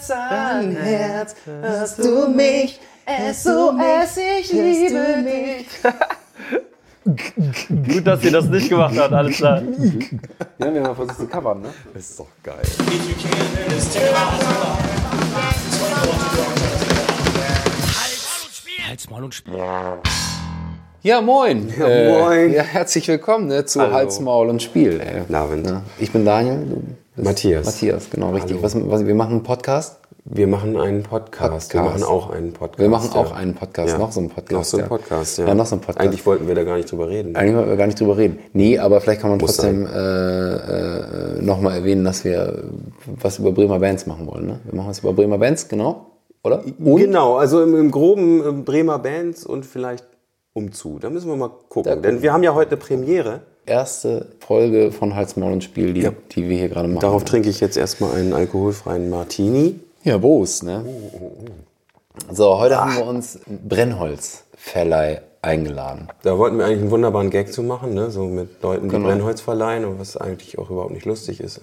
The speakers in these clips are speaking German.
Herz an Herz, hörst du mich? SOS, ich liebe dich. Gut, dass ihr das nicht gemacht habt, alles klar. Ja, wir haben versucht zu covern, ne? Das ist doch geil. Halt's Maul und Spiel. Ja, moin. Ja, Äh, moin. ja, herzlich willkommen ne, zu Hallo. Hals, Maul und Spiel. Ey. Abend. Ja, ich bin Daniel. Du Matthias. Matthias, genau, richtig. Was, was, wir machen einen Podcast. Wir machen einen Podcast. Wir Podcast. machen auch einen Podcast. Wir machen ja. auch einen Podcast, Ja. noch so einen Podcast. Noch so einen. Podcast, ja. Ja, noch so einen Podcast. Eigentlich wollten wir da gar nicht drüber reden. Eigentlich wollten wir gar nicht drüber reden. Nee, aber vielleicht kann man Muss trotzdem äh, äh, nochmal erwähnen, dass wir was über Bremer Bands machen wollen. Ne? Wir machen was über Bremer Bands, genau. Oder? Und Genau, also im, im Groben Bremer Bands und vielleicht umzu. Da müssen wir mal gucken. gucken Denn wir haben ja heute eine Premiere. Erste Folge von Hals, Maul und Spiel, die, Ja. die wir hier gerade machen. Darauf trinke ich jetzt erstmal einen alkoholfreien Martini. Ja, Boos, ne? So, heute haben wir uns Brennholzverleih eingeladen. Da wollten wir eigentlich einen wunderbaren Gag zu machen, ne? so mit Leuten, die Genau. Brennholz verleihen und was eigentlich auch überhaupt nicht lustig ist.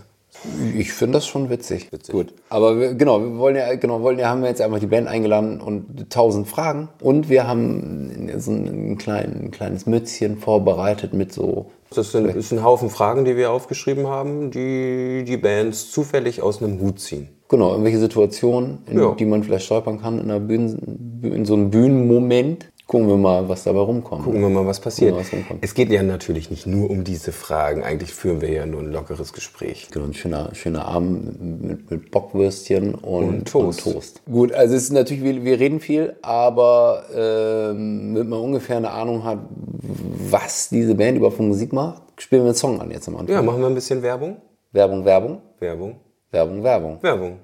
Ich finde das schon witzig. Gut. Aber wir, genau, wir wollen ja, genau, wollen ja, haben wir jetzt einfach die Band eingeladen und tausend Fragen. Und wir haben so ein, ein, klein, ein kleines Mützchen vorbereitet mit so. Das sind, ist ein Haufen Fragen, die wir aufgeschrieben haben, die die Bands zufällig aus einem Hut ziehen. Genau, irgendwelche Situationen, in Ja. die man vielleicht stolpern kann in, einer Bühnen, in so einem Bühnenmoment. Gucken wir mal, was dabei rumkommt. Gucken wir mal, was passiert. Wir, was es geht ja natürlich nicht nur um diese Fragen. Eigentlich führen wir ja nur ein lockeres Gespräch. Genau, ein schöner, schöner Abend mit, mit Bockwürstchen und, Und Toast. und Toast. Gut, also es ist natürlich, wir, wir reden viel, aber ähm, damit man ungefähr eine Ahnung hat, was diese Band überhaupt für Musik macht, spielen wir einen Song an jetzt am Anfang. Ja, machen wir ein bisschen Werbung. Werbung, Werbung, Werbung. Werbung, Werbung. Werbung.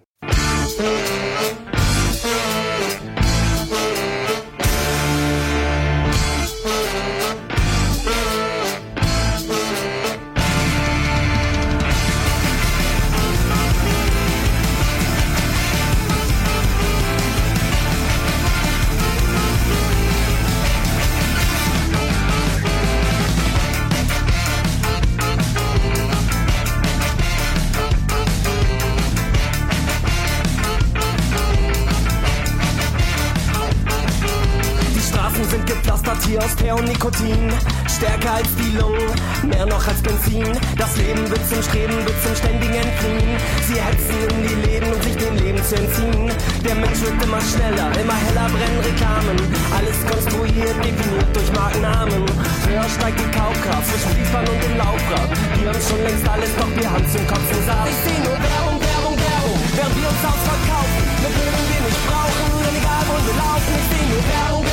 Nikotin. Stärker als die Lungen, mehr noch als Benzin. Das Leben wird zum Streben, wird zum ständigen Entfliehen. Sie hetzen in die Läden, um sich dem Leben zu entziehen. Der Mensch wird immer schneller, immer heller brennen Reklamen. Alles konstruiert, definiert durch Markennamen. Höher steigt die Kaufkraft zwischen Wiesbaden und dem Laufrad. Wir haben schon längst alles, doch wir haben zum Kotzen satt. Ich seh nur Werbung, Werbung, Werbung, während wir uns ausverkaufen. Mit Mitteln wir nicht brauchen, denn egal wo wir laufen. Ich seh nur Werbung, Werbung.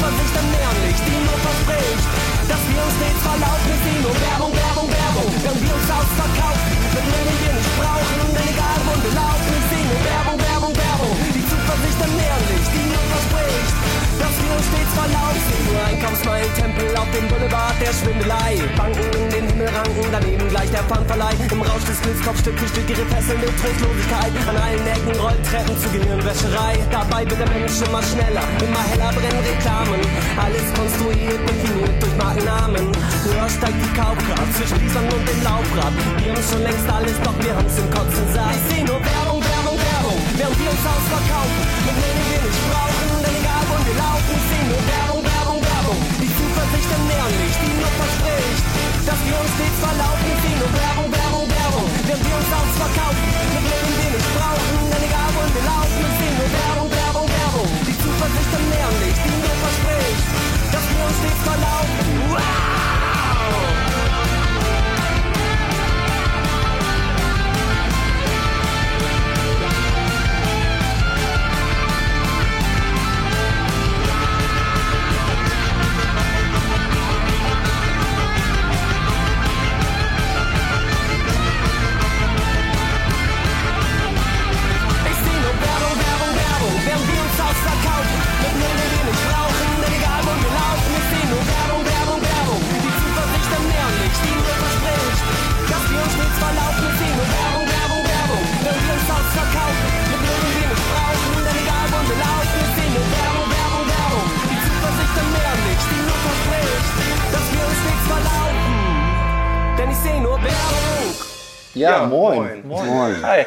Die Zuversicht am Nährlicht, die nur verspricht, dass wir uns stets verlaufen. Seh nur Werbung, Werbung, Werbung, während wir uns ausverkaufen. Mit Mitteln wir nicht brauchen, denn egal wo wir laufen. Seh nur Werbung, Werbung, Werbung. Die Zuversicht am Nährlicht, die dass wir uns stets verlaufen. Nur Einkaufsmeilen, Tempel auf dem Boulevard der Schwindelei. Banken in den Himmel ranken, daneben gleich der Pfandverleih. Im Rausch des Glücks, Kopf Stück für Stück ihre fesselnde Trostlosigkeit. An allen Ecken Rolltreppen zur Gehirnwäscherei. Dabei wird der Mensch immer schneller, immer heller brennen Reklamen. Alles konstruiert, definiert durch Markennamen. Höher steigt die Kaufkraft zwischen Wiesern und dem Laufrad. Wir haben schon längst alles, doch wir haben's im Kotzen satt. Ich seh nur Werbung, Werbung, Werbung, während wir uns ausverkaufen. Mit Mitteln wir nicht brauchen, denn Ich seh nur Werbung, Werbung, Werbung. Die Zuversicht im Nährlicht, die nur verspricht,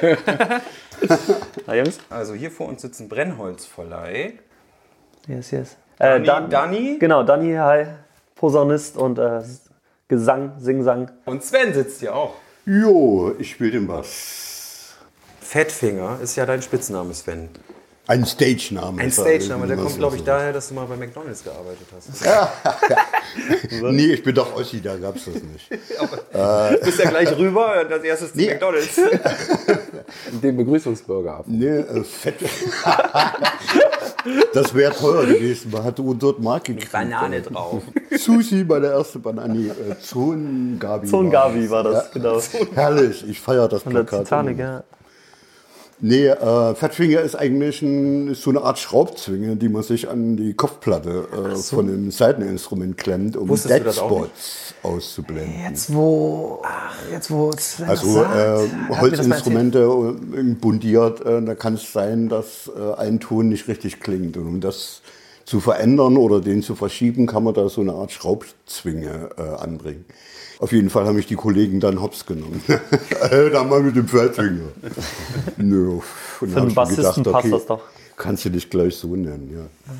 Na Jungs? Also hier vor uns sitzt ein Brennholzverleih. Yes, yes. Äh, Dani, Dan- Dani Genau, Dani, hi. Posaunist und äh, Gesang, Singsang. und Sven sitzt hier auch. Jo, ich spiele den Bass. Fettfinger ist ja dein Spitzname, Sven. Ein Stage-Name. Ein Stage-Name, der kommt, glaube ich, daher, dass du mal bei McDonalds gearbeitet hast. Nee, ich bin doch Ossi, da gab's das nicht. Du bist ja gleich rüber und als erstes zu Nee. McDonalds. Den Begrüßungsburger ab. Nee, äh, Fett. das wäre teuer gewesen. Man hatte 100 Mark gekriegt. Banane drauf. Sushi, meine erste Banane. Äh, Zongabi. Zongabi war das, genau. Herrlich, ich feiere das Von der Plakat. Titanic, ja. Nee, äh, Fettfinger ist eigentlich ein, ist so eine Art Schraubzwinge, die man sich an die Kopfplatte äh, von dem Seiteninstrument klemmt, um Wusstest Deadspots auszublenden. Jetzt wo, jetzt wo Also äh, Holzinstrumente äh, bundiert, äh, da kann es sein, dass äh, ein Ton nicht richtig klingt. Und um das zu verändern oder den zu verschieben, kann man da so eine Art Schraubzwinge äh, anbringen. Auf jeden Fall haben mich die Kollegen dann hops genommen. äh, da mal mit dem Fettfinger. Nö. Und Für einen ich Bassisten passt das doch. Kannst du dich gleich so nennen, ja.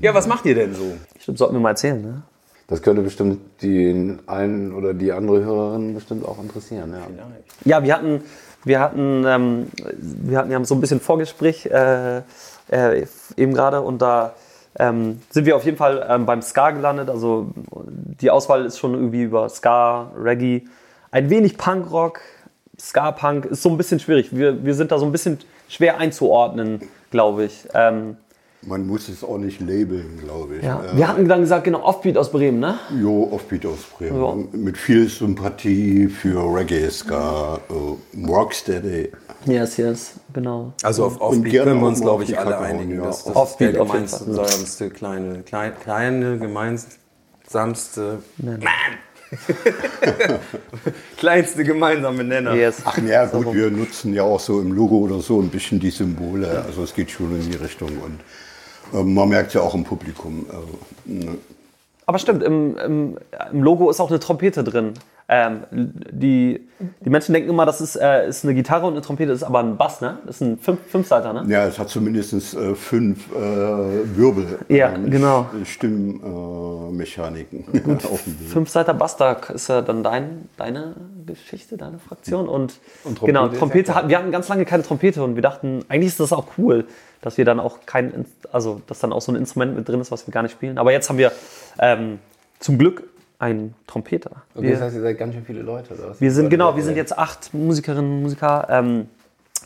Ja, was macht ihr denn so? Stimmt, sollten wir mal erzählen, ne? Das könnte bestimmt den einen oder die andere Hörerin bestimmt auch interessieren. Ja. Ja, wir hatten, wir hatten, ähm, wir hatten ja so ein bisschen Vorgespräch äh, äh, eben gerade und da ähm, sind wir auf jeden Fall ähm, beim Ska gelandet. Also die Auswahl ist schon irgendwie über Ska, Reggae, ein wenig Punkrock, Ska-Punk ist so ein bisschen schwierig. Wir, wir sind da so ein bisschen schwer einzuordnen, glaube ich. Ähm, Man muss es auch nicht labeln, glaube ich. ja. Äh, Wir hatten dann gesagt, genau, Offbeat aus Bremen, ne? Jo, Offbeat aus Bremen. Mit viel Sympathie für Reggae, Ska, äh, Rocksteady. Yes, yes, genau. Also auf Offbeat gerne können wir uns, glaube ich, alle einigen. ja. Das, das Offbeat ist der gemeinsamste, kleine, klein, kleine, gemeinsamste, kleinste gemeinsame Nenner. Yes. Ach ja, gut, wir nutzen ja auch so im Logo oder so ein bisschen die Symbole. Also es geht schon in die Richtung. Und man merkt ja auch im Publikum. Äh, ne. Aber stimmt, im, im, im Logo ist auch eine Trompete drin. Ähm, die, die Menschen denken immer, das ist, äh, ist eine Gitarre und eine Trompete, das ist aber ein Bass, ne? Das ist ein Fünf, Fünfseiter, ne? Ja, es hat zumindest äh, fünf äh, Wirbel. Ja, äh, genau. Stimmmechaniken. Äh, Mechaniken auf dem Bild. Fünfseiter Bass, da ist ja dann dein, deine Geschichte, deine Fraktion. Und, Trompete genau, Trompete hatten, wir hatten ganz lange keine Trompete und wir dachten, eigentlich ist das auch cool, dass wir dann auch kein, In- also dass dann auch so ein Instrument mit drin ist, was wir gar nicht spielen. Aber jetzt haben wir ähm, zum Glück einen Trompeter. Okay, Wir- das heißt, ihr seid ganz schön viele Leute. Oder was? Wir sind genau, wir sind jetzt acht Musikerinnen und Musiker. Ähm,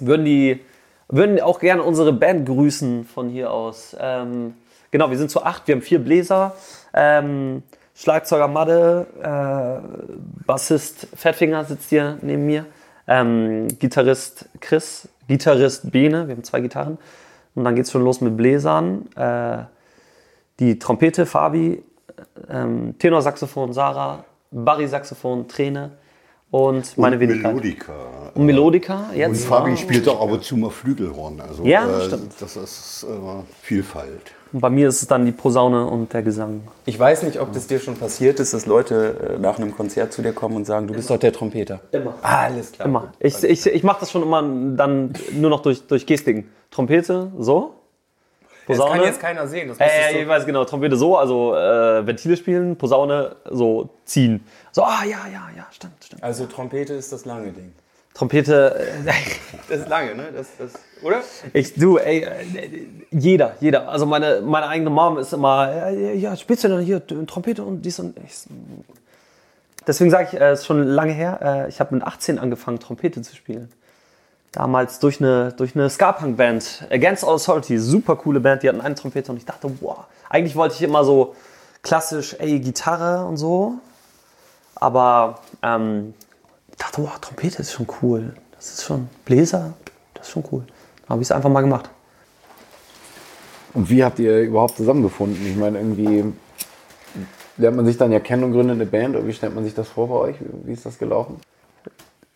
würden die würden auch gerne unsere Band grüßen von hier aus. Ähm, genau, wir sind zu acht. Wir haben vier Bläser, ähm, Schlagzeuger Madde, äh, Bassist Fettfinger sitzt hier neben mir, ähm, Gitarrist Chris, Gitarrist Bene. Wir haben zwei Gitarren und dann geht's schon los mit Bläsern. Äh, die Trompete Fabi, ähm, Tenorsaxophon Sarah, Barry-Saxophon Träne und meine Und Wenigkeit. Melodika. Und Melodika Und jetzt. Fabi spielt doch ab und zu mal Flügelhorn. Also, Ja, äh, stimmt. Das ist äh, Vielfalt. Und bei mir ist es dann die Posaune und der Gesang. Ich weiß nicht, ob das dir schon passiert ist, dass Leute äh, nach einem Konzert zu dir kommen und sagen, du bist doch der Trompeter. Immer. Alles klar. Immer. Ich, ich, ich mache das schon immer dann nur noch durch, durch Gestiken. Trompete, so. Das Posaune. kann jetzt keiner sehen. Das Äh, ich weiß genau, Trompete so, also äh, Ventile spielen, Posaune so ziehen. So, ah ja, ja, ja, stimmt, stimmt. also Trompete ist das lange Ding. Trompete, äh, Das ist lange, ne? Das, das, oder? Ich, du, ey, äh, jeder, jeder. Also meine, meine eigene Mom ist immer, äh, ja, spielst du denn hier Trompete und dies und ich, Deswegen sage ich, äh, ist schon lange her, ich habe mit 18 angefangen, Trompete zu spielen. Damals durch eine, durch eine Ska-Punk-Band, Against All Authority, super coole Band, die hatten eine Trompete und ich dachte, wow, eigentlich wollte ich immer so klassisch, ey, Gitarre und so. Aber ähm, ich dachte, wow, Trompete ist schon cool. Das ist schon, Bläser, das ist schon cool. Dann habe ich es einfach mal gemacht. Und wie habt ihr überhaupt zusammengefunden? Ich meine, irgendwie lernt man sich dann ja kennen und gründet eine Band. Oder wie stellt man sich das vor bei euch? Wie ist das gelaufen?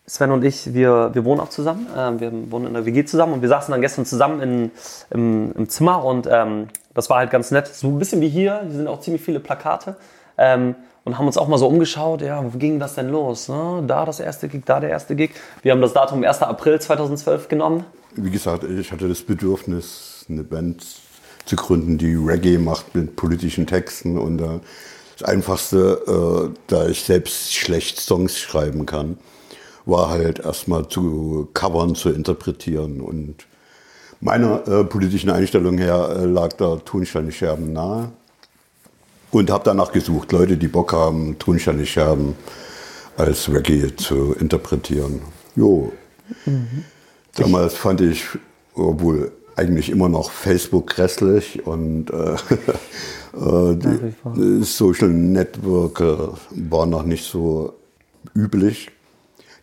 Sven und ich, wir, wir wohnen auch zusammen. Ähm, wir wohnen in der WG zusammen und wir saßen dann gestern zusammen in, im, im Zimmer und ähm, das war halt ganz nett. So ein bisschen wie hier. Hier sind auch ziemlich viele Plakate. Ähm, und haben uns auch mal so umgeschaut, ja, wo ging das denn los? Ne? Da das erste Gig, da der erste Gig. Wir haben das Datum 1. April 2012 genommen. Wie gesagt, ich hatte das Bedürfnis, eine Band zu gründen, die Reggae macht mit politischen Texten. Und äh, das Einfachste, äh, da ich selbst schlecht Songs schreiben kann, war halt erstmal zu covern, zu interpretieren. Und meiner äh, politischen Einstellung her äh, lag da Tonsteine Scherben nahe. Und habe danach gesucht, Leute, die Bock haben, Tonsteine Scherben als Reggae zu interpretieren. Jo. Damals fand ich, obwohl eigentlich immer noch Facebook grässlich und äh, äh, die Social Network war noch nicht so üblich.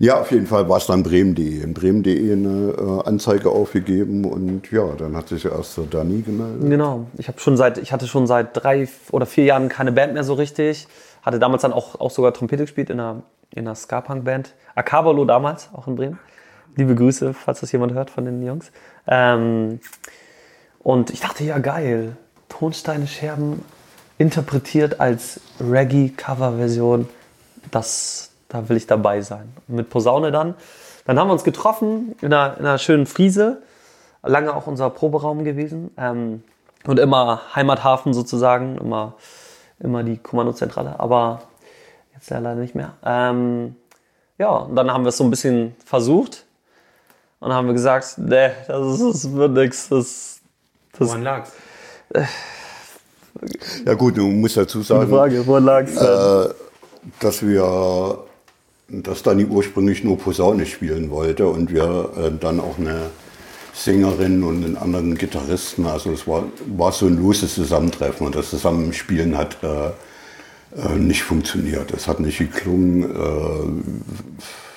Ja, auf jeden Fall war es dann Bremen.de. In Bremen.de eine äh, Anzeige aufgegeben und ja, dann hat sich erst der Dani gemeldet. Genau. Ich habe schon seit, ich hatte schon seit drei oder vier Jahren keine Band mehr so richtig. Hatte damals dann auch, auch sogar Trompete gespielt in einer, in einer Ska-Punk-Band. Akavolo damals, auch in Bremen. Liebe Grüße, falls das jemand hört von den Jungs. Ähm, und ich dachte, ja geil, Tonsteine Scherben interpretiert als Reggae-Cover-Version, das, da will ich dabei sein. Und mit Posaune dann. Dann haben wir uns getroffen in einer, in einer schönen Friese, lange auch unser Proberaum gewesen. Ähm, und immer Heimathafen sozusagen, immer, immer die Kommandozentrale, aber jetzt ja leider nicht mehr. Ähm, ja, und dann haben wir es so ein bisschen versucht und dann haben wir gesagt, nee, das, ist, das wird nichts. Das, das Woran lag's? Ja gut, du musst dazu sagen, Frage, woran lag's denn? äh, dass wir, dass Dani ursprünglich nur Posaune spielen wollte und wir äh, dann auch eine Sängerin und einen anderen Gitarristen, also es war, war so ein loses Zusammentreffen und das Zusammenspielen hat äh, äh, nicht funktioniert. Es hat nicht geklungen.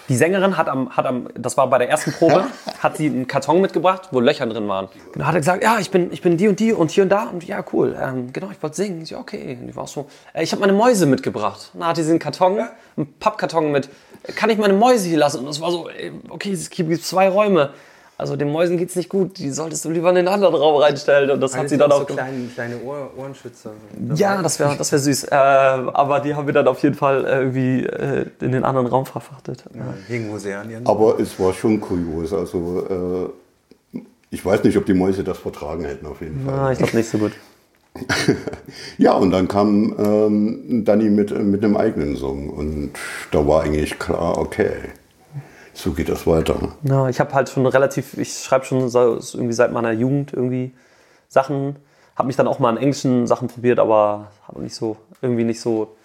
Äh, Die Sängerin hat am, hat am, das war bei der ersten Probe, hat sie einen Karton mitgebracht, wo Löcher drin waren. Genau, hat er gesagt, ja, ich bin, ich bin die und die und hier und da und ja, cool. Ähm, genau, ich wollte singen. Ich, so, okay. Und ich war so, äh, ich habe meine Mäuse mitgebracht. Dann hat sie diesen Karton, einen Pappkarton mit, kann ich meine Mäuse hier lassen? Und das war so, ey, okay, es gibt zwei Räume. Also den Mäusen geht's nicht gut, die solltest du lieber in den anderen Raum reinstellen. Und das hat sie dann auch so gemacht. kleine, kleine Ohr, Ohrenschützer. Ja, das wäre das wär süß. Äh, aber die haben wir dann auf jeden Fall äh, irgendwie äh, in den anderen Raum verfrachtet. Irgendwo sehr an ihren. aber es war schon kurios. Also äh, ich weiß nicht, ob die Mäuse das vertragen hätten auf jeden Fall. Ah, ich glaube nicht so gut. Ja, und dann kam ähm, Danny mit, mit einem eigenen Song und da war eigentlich klar, okay, so geht das weiter. Ja, ich habe halt schon relativ, ich schreibe schon so, irgendwie seit meiner Jugend irgendwie Sachen. Habe mich dann auch mal an englischen Sachen probiert, aber habe nicht so, irgendwie nicht so,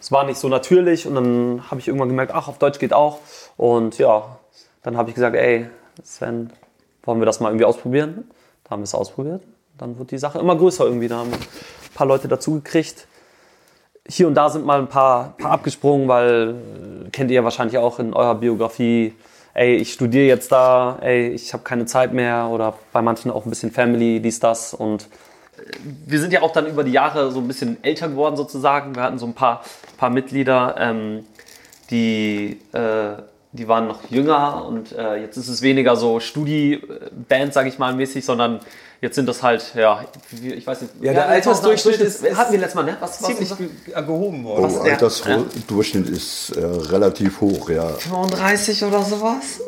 es war nicht so natürlich. Und dann habe ich irgendwann gemerkt, ach, auf Deutsch geht auch. Und ja, dann habe ich gesagt, ey, Sven, wollen wir das mal irgendwie ausprobieren? Da haben wir es ausprobiert. Dann wird die Sache immer größer irgendwie. Da haben ein paar Leute dazu gekriegt. Hier und da sind mal ein paar, paar abgesprungen, weil äh, kennt ihr wahrscheinlich auch in eurer Biografie, ey, ich studiere jetzt da, ey, ich habe keine Zeit mehr oder bei manchen auch ein bisschen Family, dies, das und äh, wir sind ja auch dann über die Jahre so ein bisschen älter geworden sozusagen. Wir hatten so ein paar, paar Mitglieder, ähm, die, äh, die waren noch jünger und äh, jetzt ist es weniger so Studi-Band, sage ich mal, mäßig, sondern jetzt sind das halt, ja, ich weiß nicht. Ja, der Altersdurchschnitt ist- hatten wir letztes Mal, ne? Was, ziemlich was- ge- gehoben Oh, worden. der- Altersdurchschnitt ist äh, relativ hoch, ja. 35 oder sowas?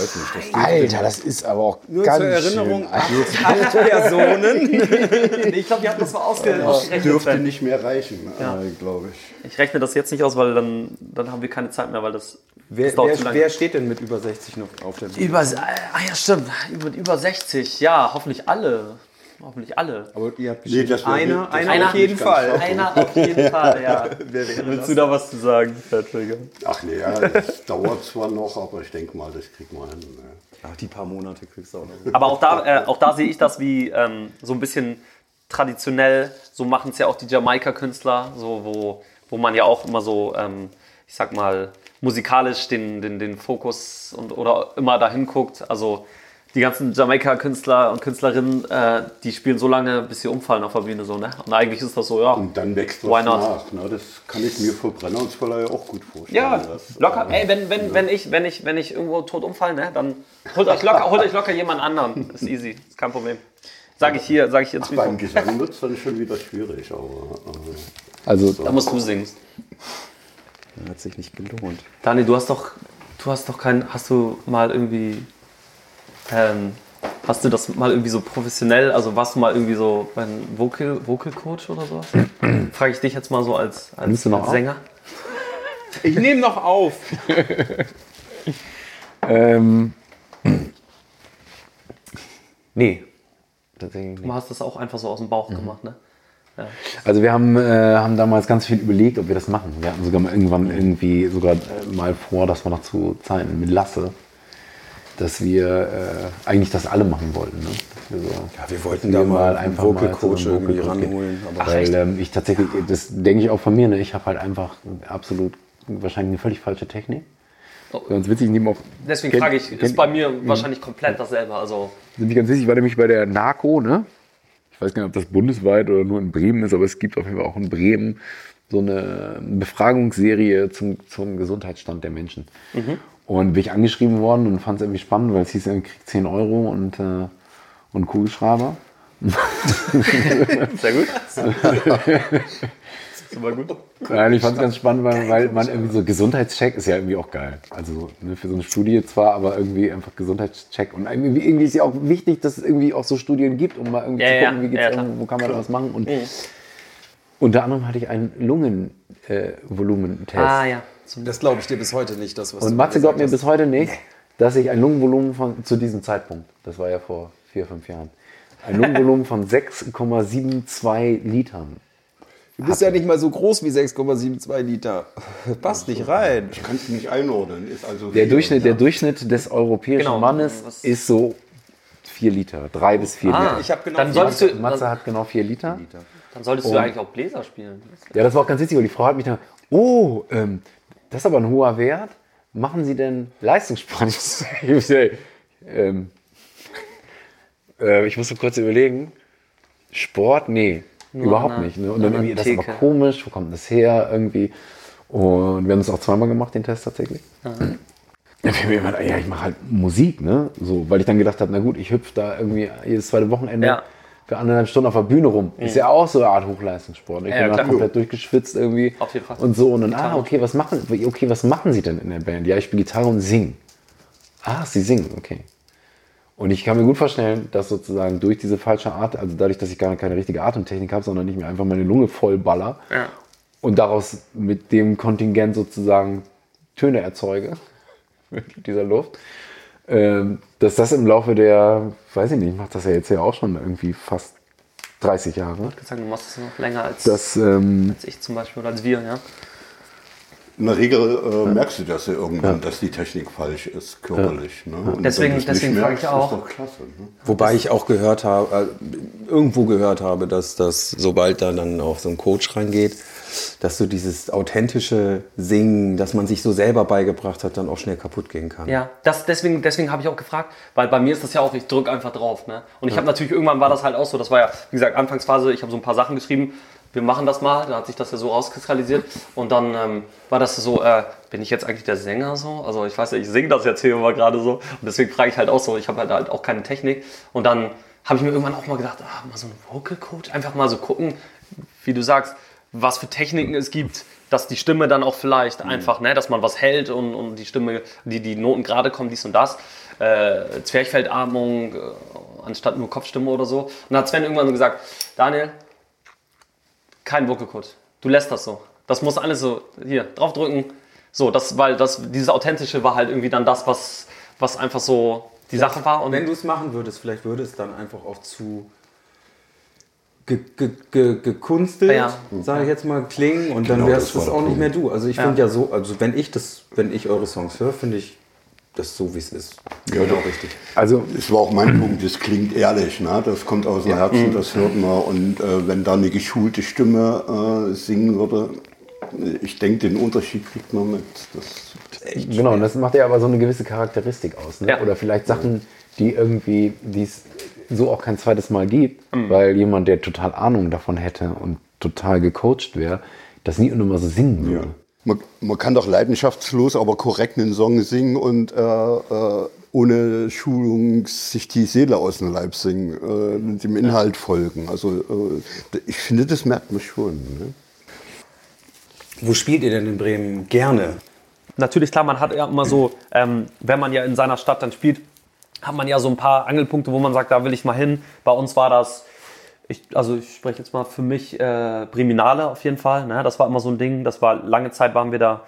Weiß nicht. Das Alter, das ist aber auch Nur ganz zur Erinnerung, schön. acht Personen. Ich glaube, die hatten das mal ausge ausgerechnet. dürfte nicht mehr reichen, äh, glaube ich. Ich rechne das jetzt nicht aus, weil dann, dann haben wir keine Zeit mehr, weil das, Wer, das dauert zu wer, lange. wer steht denn mit über 60 noch auf der Bühne? Über, ah ja, stimmt. Über, über 60. Ja, hoffentlich alle. Hoffentlich alle. Aber ihr habt Nee, das einer, das einer auf jeden Fall. Einer auf jeden Fall, ja. Willst du da was zu sagen, Patrick? Ach nee, ja, das dauert zwar noch, aber ich denke mal, das kriegt man hin. Ne? Ach, die paar Monate kriegst du auch noch. Aber auch da, äh, auch da sehe ich das wie ähm, so ein bisschen traditionell. So machen es ja auch die Jamaika-Künstler, so, wo, wo man ja auch immer so, ähm, ich sag mal, musikalisch den, den, den Fokus und, oder immer dahin guckt. Also die ganzen Jamaika-Künstler und Künstlerinnen, äh, die spielen so lange, bis sie umfallen auf der Bühne. So, ne? Und eigentlich ist das so, ja. Und dann wächst was not? nach. Ne? Das kann ich mir für Brennholzverleih auch gut vorstellen. Ja, dass, locker. äh, Ey, wenn, wenn, wenn, ich, wenn, ich, wenn ich irgendwo tot umfalle, ne, dann holt euch locker, holt euch locker jemand anderen. Ist easy, ist kein Problem. Sage ich hier, sage ich jetzt. Beim Gesang wird es dann schon wieder schwierig, aber äh, Also, Da musst du singen. Hat sich nicht gelohnt. Dani, du hast doch, du hast doch kein, hast du mal irgendwie, ähm, hast du das mal irgendwie so professionell, also warst du mal irgendwie so ein Vocal, Vocal Coach oder sowas? Frage ich dich jetzt mal so als, als, als? Sänger. Ich nehme noch auf. ähm, nee, tatsächlich. Du hast das auch einfach so aus dem Bauch gemacht, ne? Also wir haben, äh, haben damals ganz viel überlegt, ob wir das machen. Wir hatten sogar mal irgendwann irgendwie sogar äh, mal vor, das war noch zu Zeiten mit Lasse, dass wir äh, eigentlich das alle machen wollten. Ne? Wir, so, Ja, wir wollten da mal einen Vocal Coach einem irgendwie ranholen, aber- Weil ähm, ich tatsächlich, das denke ich auch von mir, ne? ich habe halt einfach absolut wahrscheinlich eine völlig falsche Technik. Ganz witzig, ich nehme auch. Deswegen frage ich, kennt- ist bei mir wahrscheinlich komplett dasselbe. Also Nämlich ganz wichtig, war nämlich bei der NACO, ne? Ich weiß gar nicht, ob das bundesweit oder nur in Bremen ist, aber es gibt auf jeden Fall auch in Bremen so eine Befragungsserie zum, zum Gesundheitsstand der Menschen. Und bin ich angeschrieben worden und fand es irgendwie spannend, weil es hieß, er kriegt 10 Euro und, äh, und Kugelschreiber. sehr gut. Super gut. Nein, ich fand es ganz spannend, weil, weil man irgendwie so Gesundheitscheck ist ja irgendwie auch geil. Also ne, für so eine Studie zwar, aber irgendwie einfach Gesundheitscheck. Und irgendwie, irgendwie ist ja auch wichtig, dass es irgendwie auch so Studien gibt, um mal irgendwie Ja, zu ja, gucken, wie geht's ja, klar. wo kann man was machen. Und unter anderem hatte ich einen Lungenvolumentest. Ah ja. Das glaube ich dir bis heute nicht. Das, was Und Matze glaubt mir bis heute nicht, dass ich ein Lungenvolumen von, zu diesem Zeitpunkt, das war ja vor vier, fünf Jahren, ein Lungenvolumen von 6,72 Litern. Du bist ja nicht mal so groß wie 6,72 Liter. Passt nicht rein. kannst du nicht einordnen. Ist also Der viel, Durchschnitt, der. Durchschnitt des europäischen Genau. Mannes Was- ist so 4 Liter, 3 bis 4 Ah, Liter. Ich habe genau Dann solltest du, Matze dann, hat genau 4 Liter. dann solltest du eigentlich auch Bläser spielen. Ja, das war auch ganz witzig, weil die Frau hat mich dann, oh, ähm, das ist aber ein hoher Wert. Machen Sie denn Leistungssport? Ähm, äh, ich musste kurz überlegen. Sport? Nee, überhaupt an der- nicht. Ne? Und an dann irgendwie, das ist aber komisch, wo kommt das her? Irgendwie. Und wir haben das auch zweimal gemacht, den Test tatsächlich. Ja, ja, ich mache halt Musik, ne? So, weil ich dann gedacht habe, na gut, ich hüpfe da irgendwie jedes zweite Wochenende Ja. Für anderthalb Stunden auf der Bühne rum. Ist ja auch so eine Art Hochleistungssport. Ich Ja, bin klar. komplett durchgeschwitzt irgendwie. Auf jeden Fall. Und so, und dann, ah, okay, was machen, okay, was machen Sie denn in der Band? Ja, ich spiele Gitarre und singen. Ah, Sie singen, okay. Und ich kann mir gut vorstellen, dass sozusagen durch diese falsche Art, also dadurch, dass ich gar keine richtige Atemtechnik habe, sondern nicht mehr einfach meine Lunge voll baller Ja. und daraus mit dem Kontingent sozusagen Töne erzeuge, mit dieser Luft, dass das im Laufe der, weiß ich nicht, ich mache das ja jetzt ja auch schon irgendwie fast 30 Jahre, Ich würde sagen, du machst es noch länger als, dass, ähm, als ich zum Beispiel oder als wir, ja. In der Regel äh, merkst du das ja irgendwann, dass die Technik falsch ist, körperlich. Ne? Deswegen- du es nicht deswegen frage ich auch. Ist doch klasse. Ne? Wobei ich auch gehört habe, äh, irgendwo gehört habe, dass das, sobald da dann auch so ein Coach reingeht, dass so dieses authentische Singen, das man sich so selber beigebracht hat, dann auch schnell kaputt gehen kann. Ja, das, deswegen, deswegen habe ich auch gefragt, weil bei mir ist das ja auch, ich drücke einfach drauf. Ne? Und ich habe natürlich, irgendwann war das halt auch so, das war ja, wie gesagt, Anfangsphase, ich habe so ein paar Sachen geschrieben, wir machen das mal, da hat sich das ja so rauskristallisiert. Und dann ähm, war das so, äh, bin ich jetzt eigentlich der Sänger so? Also ich weiß ja, ich singe das jetzt hier immer gerade so. Und deswegen frage ich halt auch so, ich habe halt, halt auch keine Technik. Und dann habe ich mir irgendwann auch mal gedacht, ah, mal so ein Vocal Coach, einfach mal so gucken, wie du sagst, was für Techniken es gibt, dass die Stimme dann auch vielleicht einfach, ne, dass man was hält und, und die Stimme, die, die Noten gerade kommen, dies und das. Äh, Zwerchfeldatmung, äh, anstatt nur Kopfstimme oder so. Und dann hat Sven irgendwann so gesagt, Daniel, kein Vocal Coach. Du lässt das so. Das muss alles so, hier, draufdrücken. So, das, weil das, dieses Authentische war halt irgendwie dann das, was, was einfach so die Sache war. Und Wenn du es machen würdest, vielleicht würde es dann einfach auch zu ge ge ge gekunstelt, Ja. sage ich jetzt mal, klingen und dann Genau, wärst das war es auch nicht mehr du. Also ich finde ja so, also wenn ich das, wenn ich eure Songs höre, finde ich das so wie es ist. Ja, genau doch. richtig. also Das war auch mein Punkt, das klingt ehrlich, ne? das kommt aus dem Herzen, das hört man. Und äh, wenn da eine geschulte Stimme äh, singen würde, ich denke, den Unterschied kriegt man mit. Das, Genau, und das macht ja aber so eine gewisse Charakteristik aus. Ne? Ja. Oder vielleicht Sachen, die irgendwie, die es so auch kein zweites Mal gibt, Mhm. weil jemand, der total Ahnung davon hätte und total gecoacht wäre, das nie und immer so singen würde. Man, man kann doch leidenschaftslos, aber korrekt einen Song singen und äh, äh, ohne Schulung sich die Seele aus dem Leib singen, äh, dem Inhalt folgen. Also äh, ich finde, das merkt man schon. Ne? Wo spielt ihr denn in Bremen gerne? Natürlich, klar, man hat ja immer so, ähm, wenn man ja in seiner Stadt dann spielt, hat man ja so ein paar Angelpunkte, wo man sagt, da will ich mal hin. Bei uns war das, ich, also ich spreche jetzt mal für mich, äh, Breminale auf jeden Fall. Ne? Das war immer so ein Ding. Das war lange Zeit waren wir da,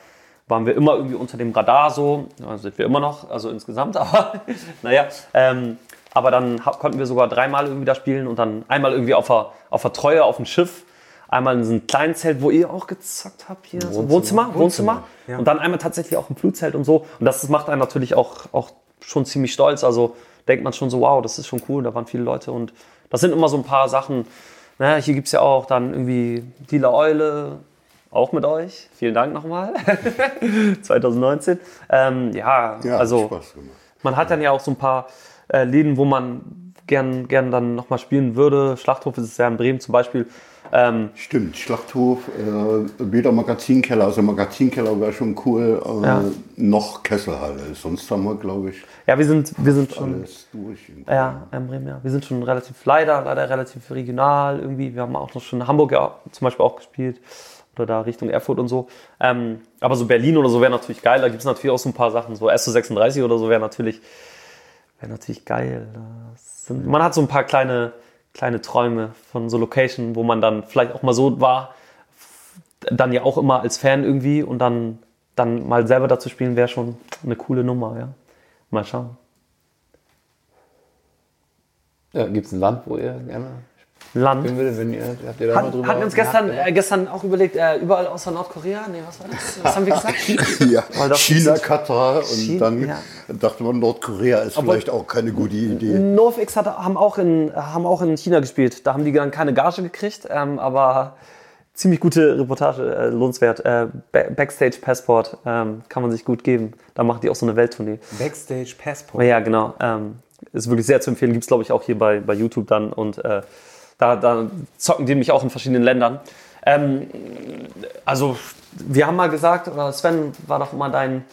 waren wir immer irgendwie unter dem Radar so. Ja, sind wir immer noch, also insgesamt, aber naja. Ähm, aber dann konnten wir sogar dreimal irgendwie da spielen und dann einmal irgendwie auf der, auf der Treue auf dem Schiff. Einmal in so einem kleinen Zelt, wo ihr auch gezockt habt hier. So Wohnzimmer, Wohnzimmer. ja. Und dann einmal tatsächlich auch im Flutzelt und so. Und das macht einen natürlich auch, auch schon ziemlich stolz. Also denkt man schon so, wow, das ist schon cool, da waren viele Leute. Und das sind immer so ein paar Sachen. Ne, hier gibt es ja auch dann irgendwie Dealer Eule, auch mit euch. Vielen Dank nochmal. 2019. Ähm, ja, Ja, also man hat dann ja auch so ein paar äh, Läden, wo man gern, gern dann nochmal spielen würde. Schlachthof ist es ja in Bremen zum Beispiel. Ähm, Stimmt, Schlachthof, äh, weder Magazinkeller, also Magazinkeller wäre schon cool, äh, Ja. noch Kesselhalle. Sonst haben wir, glaube ich, ja, wir sind, wir sind schon. alles durch. Ja, in Bremen, ja. Wir sind schon relativ, leider, leider relativ regional irgendwie. Wir haben auch noch schon in Hamburg ja zum Beispiel auch gespielt. Oder da Richtung Erfurt und so. Ähm, aber so Berlin oder so wäre natürlich geil. Da gibt es natürlich auch so ein paar Sachen. So SO36 oder so wäre natürlich, wäre natürlich geil. Sind, man hat so ein paar kleine, kleine Träume von so Location, wo man dann vielleicht auch mal so war. Dann ja auch immer als Fan irgendwie. Und dann, dann mal selber dazu spielen wäre schon eine coole Nummer, ja. Mal schauen. Ja, Gibt es ein Land, wo ihr gerne Land. würdet, wenn ihr, habt ihr da mal Hat, drüber hatten wir uns gestern, äh, gestern auch überlegt, äh, überall außer Nordkorea? Nee, was war das? Was haben wir gesagt? Ja, Weil China, Katar und China, dann ja. dachte man, Nordkorea ist vielleicht auch keine gute Idee. NoFX hat, haben, auch in, haben auch in China gespielt. Da haben die dann keine Gage gekriegt, ähm, aber ziemlich gute Reportage, äh, lohnenswert. Äh, Ba- Backstage Passport ähm, kann man sich gut geben. Da machen die auch so eine Welttournee. Backstage Passport. Ja, genau. Ähm, ist wirklich sehr zu empfehlen. Gibt es, glaube ich, auch hier bei, bei YouTube dann. Und äh, da, da zocken die mich auch in verschiedenen Ländern. Ähm, also, wir haben mal gesagt, oder Sven war doch immer dein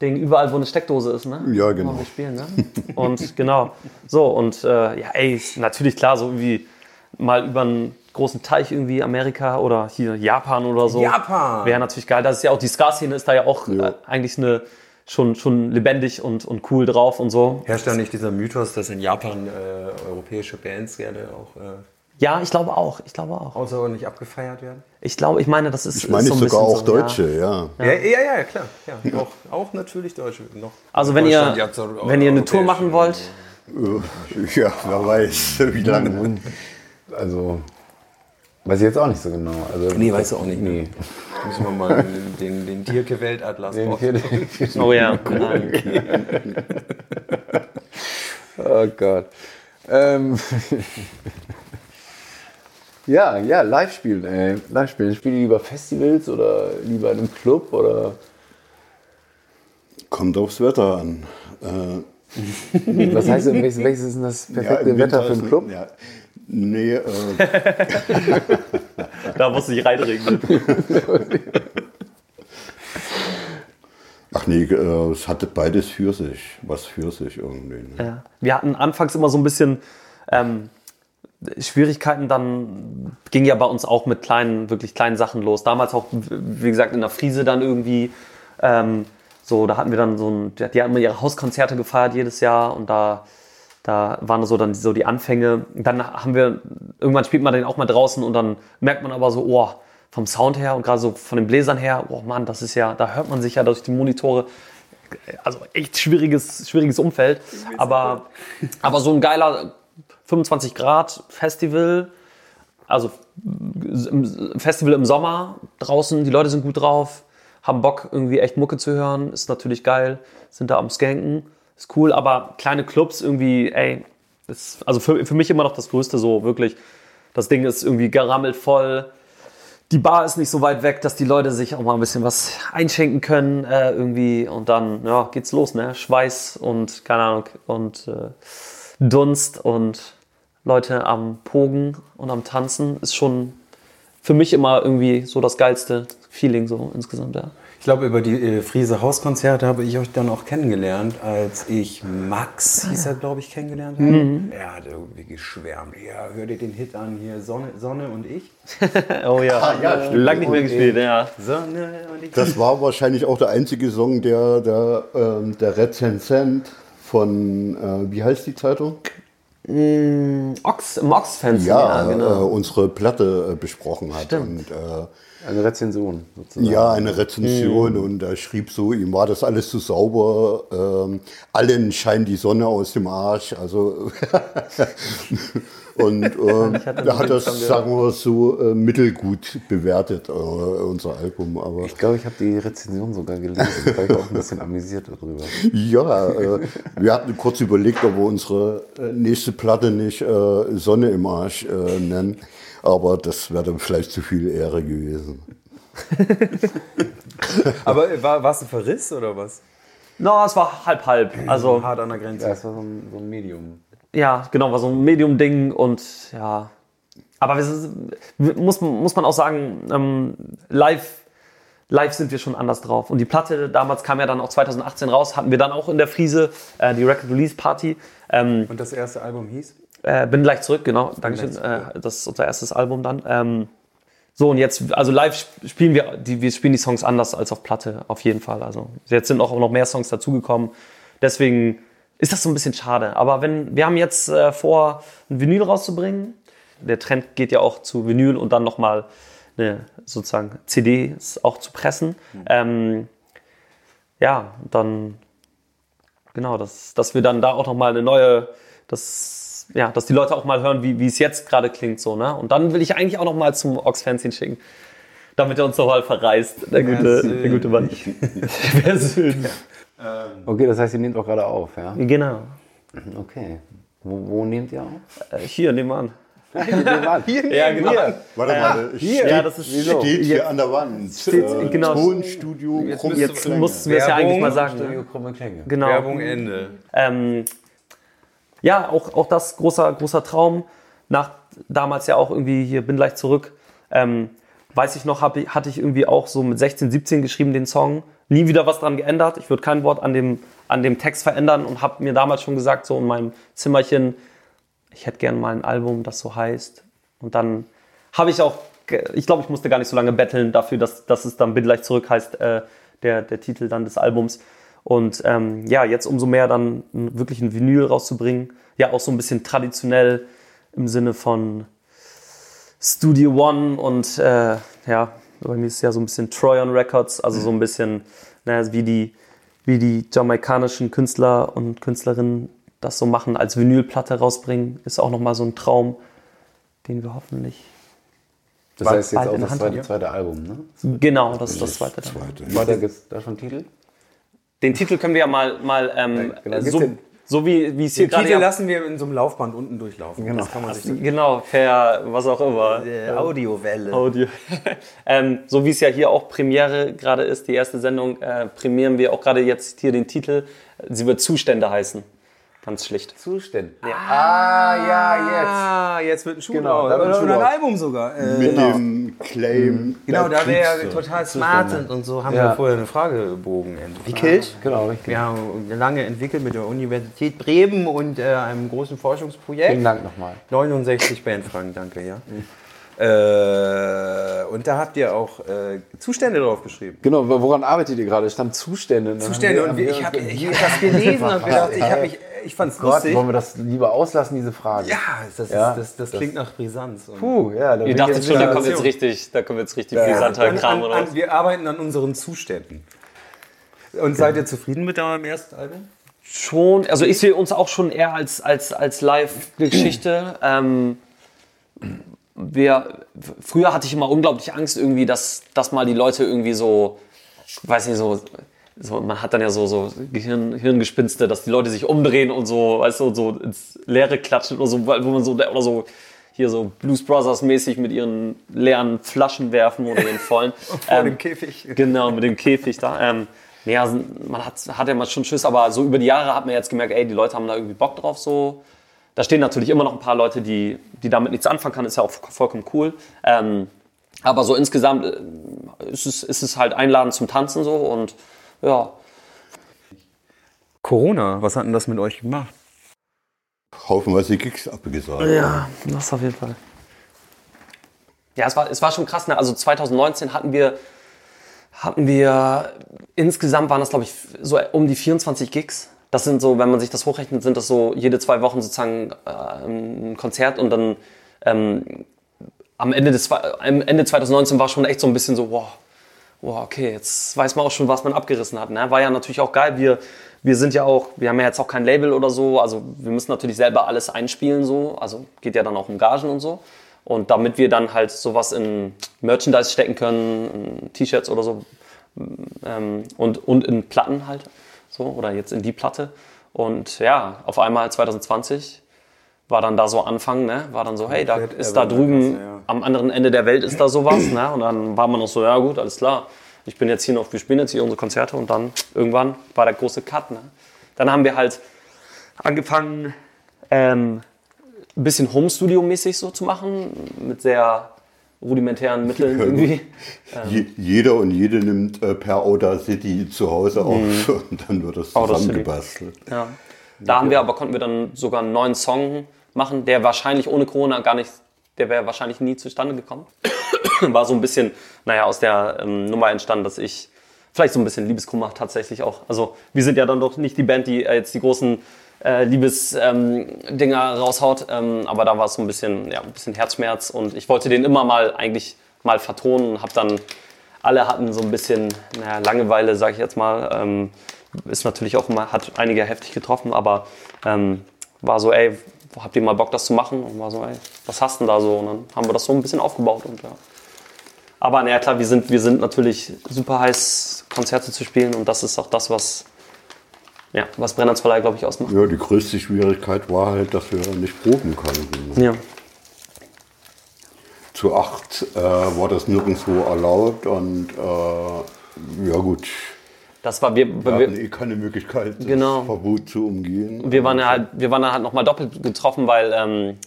Ding, überall, wo eine Steckdose ist, ne? Ja, genau. Wo wir spielen, ne? Und genau. So, und äh, ja, ey, ist natürlich klar, so irgendwie mal über einen großen Teich irgendwie Amerika oder hier Japan oder so. Japan! Wäre natürlich geil. Das ist ja auch, die Ska-Szene ist da ja auch äh, eigentlich eine schon, schon lebendig und, und cool drauf und so. Herrscht da nicht dieser Mythos, dass in Japan äh, europäische Bands gerne auch äh, Ja, ich glaube auch. Ich glaube auch. außerordentlich abgefeiert werden? Ich glaube, ich meine, das ist. Ich meine ist so ein sogar bisschen auch so, ja. Deutsche, ja. Ja, ja, ja, klar. Ja, Auch, auch natürlich Deutsche. Noch Also wenn ihr, ja wenn ihr eine Tour machen wollt, Äh, Ja, wer weiß, wie lange. Also, weiß ich jetzt auch nicht so genau. Also, Nee, weißt du auch nicht. Nee. Müssen wir mal den, den, den Tierke-Weltatlas Den den vier- oh ja, Oh Gott. Ähm. Ja, ja, live spielen, ey. Live spielen. Spielt ihr lieber Festivals oder lieber in einem Club oder. Kommt aufs Wetter an. Äh, Was heißt denn, welches, welches ist denn das perfekte im Wetter für einen Club? Ja, nee, äh, da muss ich reinregnen. ach nee, äh, es hatte beides für sich. Was für sich irgendwie. Ne? Ja. Wir hatten anfangs immer so ein bisschen ähm, Schwierigkeiten, dann ging ja bei uns auch mit kleinen, wirklich kleinen Sachen los. Damals auch, wie gesagt, in der Friese dann irgendwie. Ähm, so, da hatten wir dann so ein, die haben immer ihre Hauskonzerte gefeiert jedes Jahr und da, da waren so dann so die Anfänge. Dann haben wir, irgendwann spielt man den auch mal draußen und dann merkt man aber so, oh, vom Sound her und gerade so von den Bläsern her, oh Mann, das ist ja, da hört man sich ja durch die Monitore also echt schwieriges, schwieriges Umfeld. Aber, aber so ein geiler 25 Grad Festival, also Festival im Sommer draußen, die Leute sind gut drauf, haben Bock irgendwie echt Mucke zu hören, ist natürlich geil, sind da am Skanken, ist cool, aber kleine Clubs irgendwie, ey, ist also für, für mich immer noch das Größte so, wirklich. Das Ding ist irgendwie gerammelt voll, die Bar ist nicht so weit weg, dass die Leute sich auch mal ein bisschen was einschenken können äh, irgendwie und dann ja, geht's los, ne? Schweiß und keine Ahnung und äh, Dunst und Leute am Pogen und am Tanzen ist schon für mich immer irgendwie so das geilste Feeling so insgesamt, ja. Ich glaube, über die äh, Friese Hauskonzerte habe ich euch dann auch kennengelernt, als ich Max, hieß er, glaube ich, kennengelernt habe. Er hat irgendwie geschwärmt. Ja, hör dir den Hit an hier, Sonne, Sonne und ich. Oh ja, ja, stimmt. lang nicht mehr gespielt, ja. Sonne und ich. Das war wahrscheinlich auch der einzige Song, der der, ähm, der Rezensent von, äh, wie heißt die Zeitung? Ox, im Ox-Fans, Ja, ja, genau. äh, unsere Platte äh, besprochen hat. Stimmt. Und, äh, Eine Rezension sozusagen. ja, eine Rezension und er schrieb so, ihm war das alles zu sauber, ähm, allen scheint die Sonne aus dem Arsch, also und ähm, da hat das, sagen wir so, äh, mittelgut bewertet, äh, unser Album, aber Ich glaube, ich habe die Rezension sogar gelesen. Da war ich auch ein bisschen amüsiert darüber. ja, äh, wir hatten kurz überlegt, ob wir unsere äh, nächste Platte nicht äh, Sonne im Arsch äh, nennen, aber das wäre dann vielleicht zu viel Ehre gewesen. Aber äh, war es ein Verriss oder was? No, es war halb halb. Also Hart an der Grenze. Ja, es war so ein, so ein Medium. Ja, genau, war so ein Medium-Ding und ja. Aber sind, muss, muss man auch sagen, ähm, live, live sind wir schon anders drauf. Und die Platte damals kam ja dann auch 2018 raus, hatten wir dann auch in der Friese, äh, die Record Release Party. Ähm, Und das erste Album hieß? Äh, bin gleich zurück, genau. Dankeschön. Äh, das ist unser erstes Album dann. Ähm, so, und jetzt, also live sp- spielen wir, die, wir spielen die Songs anders als auf Platte, auf jeden Fall. Also jetzt sind auch noch mehr Songs dazugekommen. Deswegen ist das so ein bisschen schade. Aber wenn, wir haben jetzt äh, vor, ein Vinyl rauszubringen. Der Trend geht ja auch zu Vinyl und dann nochmal eine sozusagen CDs auch zu pressen. Ähm, ja, dann genau, dass, dass wir dann da auch nochmal eine neue, dass, ja, dass die Leute auch mal hören, wie, wie es jetzt gerade klingt. So, ne? Und dann will ich eigentlich auch nochmal zum Ox Fanzine schicken, damit er uns nochmal verreist, der gute, der gute Mann. Wer schön. Okay, das heißt, ihr nehmt auch gerade auf, ja? Genau. Okay. Wo, wo nehmt ihr auf? Äh, hier, nehmen wir an. Hier, Ja, genau. Warte mal, steht, Ja, das ist steht hier an der Wand. steht- äh, genau. Tonstudio, krumme Jetzt Klänge. mussten wir es ja eigentlich mal sagen. Studio? Krumme Klänge. Genau. Werbung Ende. Ähm, ja, auch, auch das großer, großer Traum. Nach damals ja auch irgendwie hier bin gleich zurück. Ähm, weiß ich noch, hab, hatte ich irgendwie auch so mit 16, 17 geschrieben den Song. Nie wieder was dran geändert. Ich würde kein Wort an dem, an dem Text verändern und habe mir damals schon gesagt, so in meinem Zimmerchen, ich hätte gerne mal ein Album, das so heißt. Und dann habe ich auch, ich glaube, ich musste gar nicht so lange betteln dafür, dass, dass es dann Bin zurück heißt, äh, der, der Titel dann des Albums. Und ähm, ja, jetzt umso mehr dann wirklich ein Vinyl rauszubringen. Ja, auch so ein bisschen traditionell im Sinne von Studio One und äh, ja, bei mir ist es ja so ein bisschen Troyon Records, also so ein bisschen naja, wie, die, wie die jamaikanischen Künstler und Künstlerinnen das so machen, als Vinylplatte rausbringen, ist auch nochmal so ein Traum, den wir hoffentlich. Das Bald- heißt jetzt bald auch in das Hand zweite, zweite Album, ne? Genau, das ist das zweite. dann. War da, da schon Titel? Den Titel können wir ja mal, mal ähm, genau, so, den- so wie, wie es hier gerade Titel lassen wir in so einem Laufband unten durchlaufen. Genau. Das kann man sich Genau, per was auch immer. Audiowelle. Audio. ähm, so wie es ja hier auch Premiere gerade ist, die erste Sendung, äh, premieren wir auch gerade jetzt hier den Titel. Sie wird Zustände heißen. Ganz schlicht. Zustände. Ah, ja, Ah, jetzt wird ein Schuh Genau, draus. da wird ein Schuh ein. Album sogar. Äh, Mit dem Claim. genau, da wir ja total smart sind und so, haben Ja. wir vorher einen Fragebogen entwickelt. jetzt. Genau, richtig. Wir haben lange entwickelt mit der Universität Bremen und äh, einem großen Forschungsprojekt. Vielen Dank nochmal. 69 Bandfragen, danke, ja. Äh, und da habt ihr auch äh, Zustände drauf geschrieben. Genau, woran arbeitet ihr gerade? Es stand Zustände. Dann Zustände und wir- wir, ich habe ich hab das gelesen und gedacht, ich, hab mich, ich fand's Gott, lustig. wollen wir das lieber auslassen, diese Frage? Ja, das, Ja, ist, das, das, das- klingt nach Brisanz. Und Puh, ja. Da Ihr dachtet schon, da kommt jetzt richtig, da kommt jetzt richtig brisanter an, Kram an, an, wir arbeiten an unseren Zuständen. Und seid ihr zufrieden mit eurem ersten Album? Schon, also ich sehe uns auch schon eher als, als, als Live-Geschichte. ähm, wir, früher hatte ich immer unglaublich Angst irgendwie, dass, dass mal die Leute irgendwie so, weiß nicht, so, so man hat dann ja so, so Gehirn, Hirngespinste, dass die Leute sich umdrehen und so, weißt du, so ins Leere klatschen oder so, wo man so, oder so hier so Blues Brothers mäßig mit ihren leeren Flaschen werfen oder ihren vollen. Vor dem Käfig. Genau, mit dem Käfig da. Ähm, also man hat, hat ja mal schon Schiss, aber so über die Jahre hat man jetzt gemerkt, ey, die Leute haben da irgendwie Bock drauf so. Da stehen natürlich immer noch ein paar Leute, die, die damit nichts anfangen können, ist ja auch vollkommen cool. Ähm, aber so insgesamt äh, ist es, ist es halt einladend zum Tanzen so und ja, Corona, was hat denn das mit euch gemacht? Haufenweise Gigs abgesagt. Ja, das auf jeden Fall. Ja, es war, es war schon krass. Ne? Also 2019 hatten wir, hatten wir, insgesamt waren das, glaube ich, so um die 24 Gigs. Das sind so, wenn man sich das hochrechnet, sind das so jede zwei Wochen sozusagen äh, ein Konzert und dann ähm, am Ende, des, am Ende 2019 war schon echt so ein bisschen so, wow, wow, okay, jetzt weiß man auch schon, was man abgerissen hat. Ne? War ja natürlich auch geil. Wir, wir sind ja auch, wir haben ja jetzt auch kein Label oder so, also wir müssen natürlich selber alles einspielen so, also geht ja dann auch um Gagen und so. Und damit wir dann halt sowas in Merchandise stecken können, T-Shirts oder so ähm, und, und in Platten halt so oder jetzt in die Platte. Und ja, auf einmal 2020 war dann da so Anfang, ne? War dann so, hey, da ist da drüben ja. am anderen Ende der Welt ist da sowas, ne? Und dann war man noch so, ja gut, alles klar. Ich bin jetzt hier noch, wir spielen jetzt hier unsere Konzerte und dann irgendwann war der große Cut, ne? Dann haben wir halt angefangen, ähm, ein bisschen Home-Studio-mäßig so zu machen, mit sehr rudimentären Mitteln irgendwie. Je, jeder und jede nimmt äh, per Audacity zu Hause auf und dann wird das zusammengebastelt. Ja. Da haben wir aber, konnten wir dann sogar einen neuen Song machen, der wahrscheinlich ohne Corona gar nicht, der wäre wahrscheinlich nie zustande gekommen. War so ein bisschen, naja, aus der ähm, Nummer entstanden, dass ich vielleicht so ein bisschen Liebeskummer tatsächlich auch. Also wir sind ja dann doch nicht die Band, die äh, jetzt die großen äh, Liebesdinger ähm, raushaut, ähm, aber da war es so ein bisschen, ja, ein bisschen Herzschmerz und ich wollte den immer mal eigentlich mal vertonen und habe dann, alle hatten so ein bisschen naja, Langeweile, sage ich jetzt mal. Ähm, ist natürlich auch immer, hat einige heftig getroffen, aber ähm, war so, ey, habt ihr mal Bock, das zu machen? Und war so, ey, was hast du denn da so? Und dann haben wir das so ein bisschen aufgebaut und ja. Aber naja, klar, wir sind, wir sind natürlich super heiß, Konzerte zu spielen und das ist auch das, was, ja, was Brenners Verleih, glaube ich, ausmacht. Ja, die größte Schwierigkeit war halt, dass wir nicht proben konnten. Ja. Zu acht äh, war das nirgendwo erlaubt und äh, ja gut, Das war, wir, wir hatten wir, eh keine Möglichkeit, das Genau. Verbot zu umgehen. wir waren ja halt, wir waren dann halt nochmal doppelt getroffen, weil ähm,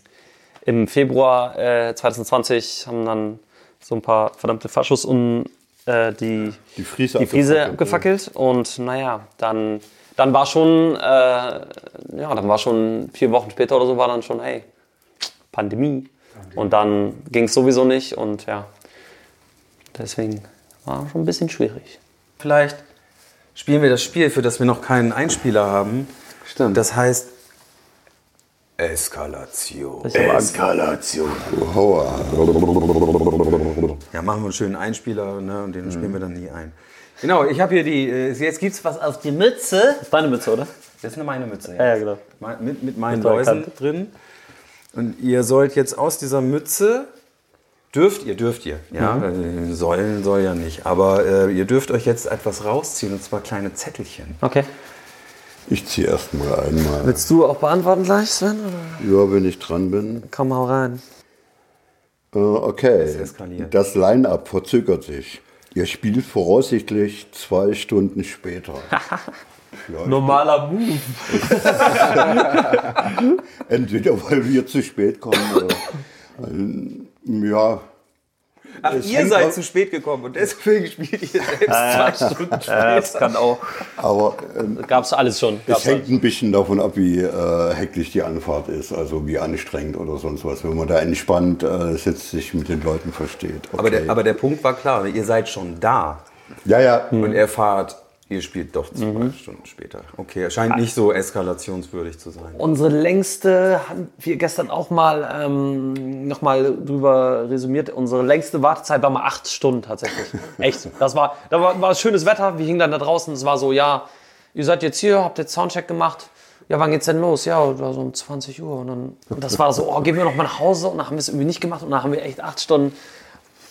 im Februar äh, 2020 haben dann so ein paar verdammte Faschos um äh, die, Die Friese die Friese abgefackelt, abgefackelt und naja, dann, dann war schon, äh, ja, dann war schon vier Wochen später oder so war dann schon, hey, Pandemie. Und dann ging es sowieso nicht und ja, deswegen war schon ein bisschen schwierig. Vielleicht spielen wir das Spiel, für das wir noch keinen Einspieler haben. Stimmt. Das heißt Eskalation. Eskalation. Hauer. Ja, machen wir einen schönen Einspieler ne, und den spielen wir dann nie ein. Genau, ich habe hier die. äh, Jetzt gibt's was auf die Mütze. Das ist deine Mütze, oder? Das ist eine meine Mütze. Ja, ja, genau. Mit, mit meinen Mit Läusen Kante. drin. Und ihr sollt jetzt aus dieser Mütze. Dürft ihr, dürft ihr. Ja, Mhm. sollen, soll ja nicht. Aber äh, ihr dürft euch jetzt etwas rausziehen und zwar kleine Zettelchen. Okay. Ich ziehe erst mal einmal. Willst du auch beantworten gleich, Sven? Oder? Ja, wenn ich dran bin. Komm mal rein. Äh, okay. eskaliert. Das Line-Up verzögert sich. Ihr spielt voraussichtlich zwei Stunden später. Ja, Normaler Move. entweder weil wir zu spät kommen oder. ja, Ach, Es ihr seid ab- zu spät gekommen und deswegen spielt ihr selbst zwei Stunden später. Das kann auch. aber ähm, Gab's alles schon. es Gab's hängt ein bisschen davon ab, wie äh, hektisch die Anfahrt ist, also wie anstrengend oder sonst was. Wenn man da entspannt äh, sitzt, sich mit den Leuten versteht. Okay. Aber, der, aber der Punkt war klar, ihr seid schon da. ja, ja. Und er fahrt, ihr spielt doch zwei Stunden später. Okay, er scheint nicht so eskalationswürdig zu sein. Unsere längste, haben wir gestern auch mal ähm, nochmal drüber resümiert, unsere längste Wartezeit war mal acht Stunden tatsächlich. Echt. Das war, da war, war schönes Wetter, wir hingen dann da draußen, es war so, ja, ihr seid jetzt hier, habt jetzt Soundcheck gemacht. Ja, wann geht's denn los? Ja, so um 20 Uhr. Und, dann, und das war so, oh, gehen wir noch mal nach Hause. Und dann haben wir es irgendwie nicht gemacht. Und dann haben wir echt acht Stunden.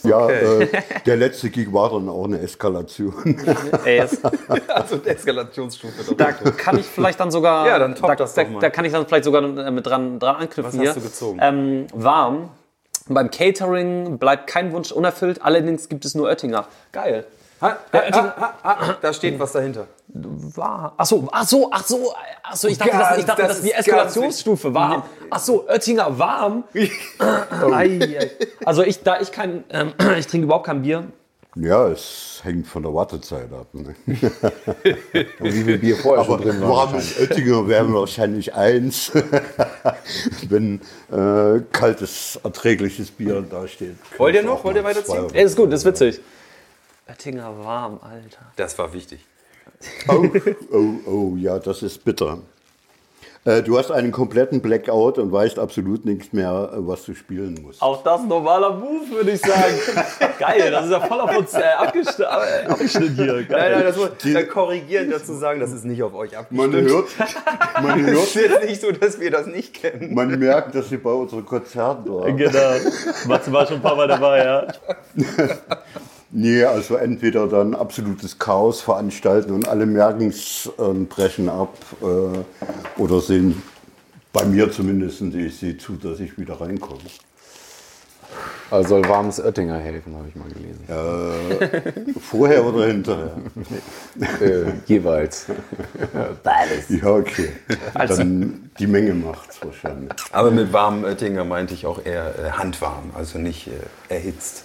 Ja, äh, der letzte Gig war dann auch eine Eskalation. Ey, Also eine Eskalationsstufe. da kann ich vielleicht dann sogar. Ja, dann top da, das da, doch mal. da kann ich dann vielleicht sogar äh, mit dran, dran anknüpfen Was hast hier. du gezogen? Ähm, warm. Beim Catering bleibt kein Wunsch unerfüllt, allerdings gibt es nur Oettinger. Geil. Ha, ha, ha, da steht was dahinter. War. Ach so, ach so, ach so, ach so. Ich dachte, Ganz, das, ich dachte das das ist die ist Eskalationsstufe warm. Ach so, Oettinger warm. Also ich, da ich kein, ähm, ich trinke überhaupt kein Bier. Ja, es hängt von der Wartezeit ab. Ne? Wie viel Bier vorher schon Aber drin war. warmes Oettinger wären wahrscheinlich eins, wenn äh, kaltes, erträgliches Bier da steht. Wollt ihr noch? Wollt ihr weiterziehen? Ey, ist gut, ist witzig. Oettinger warm, Alter. Das war wichtig. Oh, oh, oh, ja, das ist bitter. Äh, du hast einen kompletten Blackout und weißt absolut nichts mehr, äh, was du spielen musst. Auch das normaler Move, würde ich sagen. Geil, das ist ja voll auf uns äh, abgeschnitten, äh, Abschnitt hier. Nein, Geil. nein, das muss äh, korrigieren dazu sagen, das ist nicht auf euch abgestimmt. Man hört, man Es hört, ist jetzt nicht so, dass wir das nicht kennen. man merkt, dass sie bei unseren Konzerten waren. Genau. Matze war schon ein paar Mal dabei, ja. Nee, also entweder dann absolutes Chaos veranstalten und alle merken es und brechen ab äh, oder sehen, bei mir zumindest, ich sehe zu, dass ich wieder reinkomme. Also soll warmes Oettinger helfen, habe ich mal gelesen. Vorher oder hinterher? Äh, jeweils. Ja, okay. Dann die Menge macht's wahrscheinlich. Aber mit warmem Oettinger meinte ich auch eher äh, handwarm, also nicht äh, erhitzt.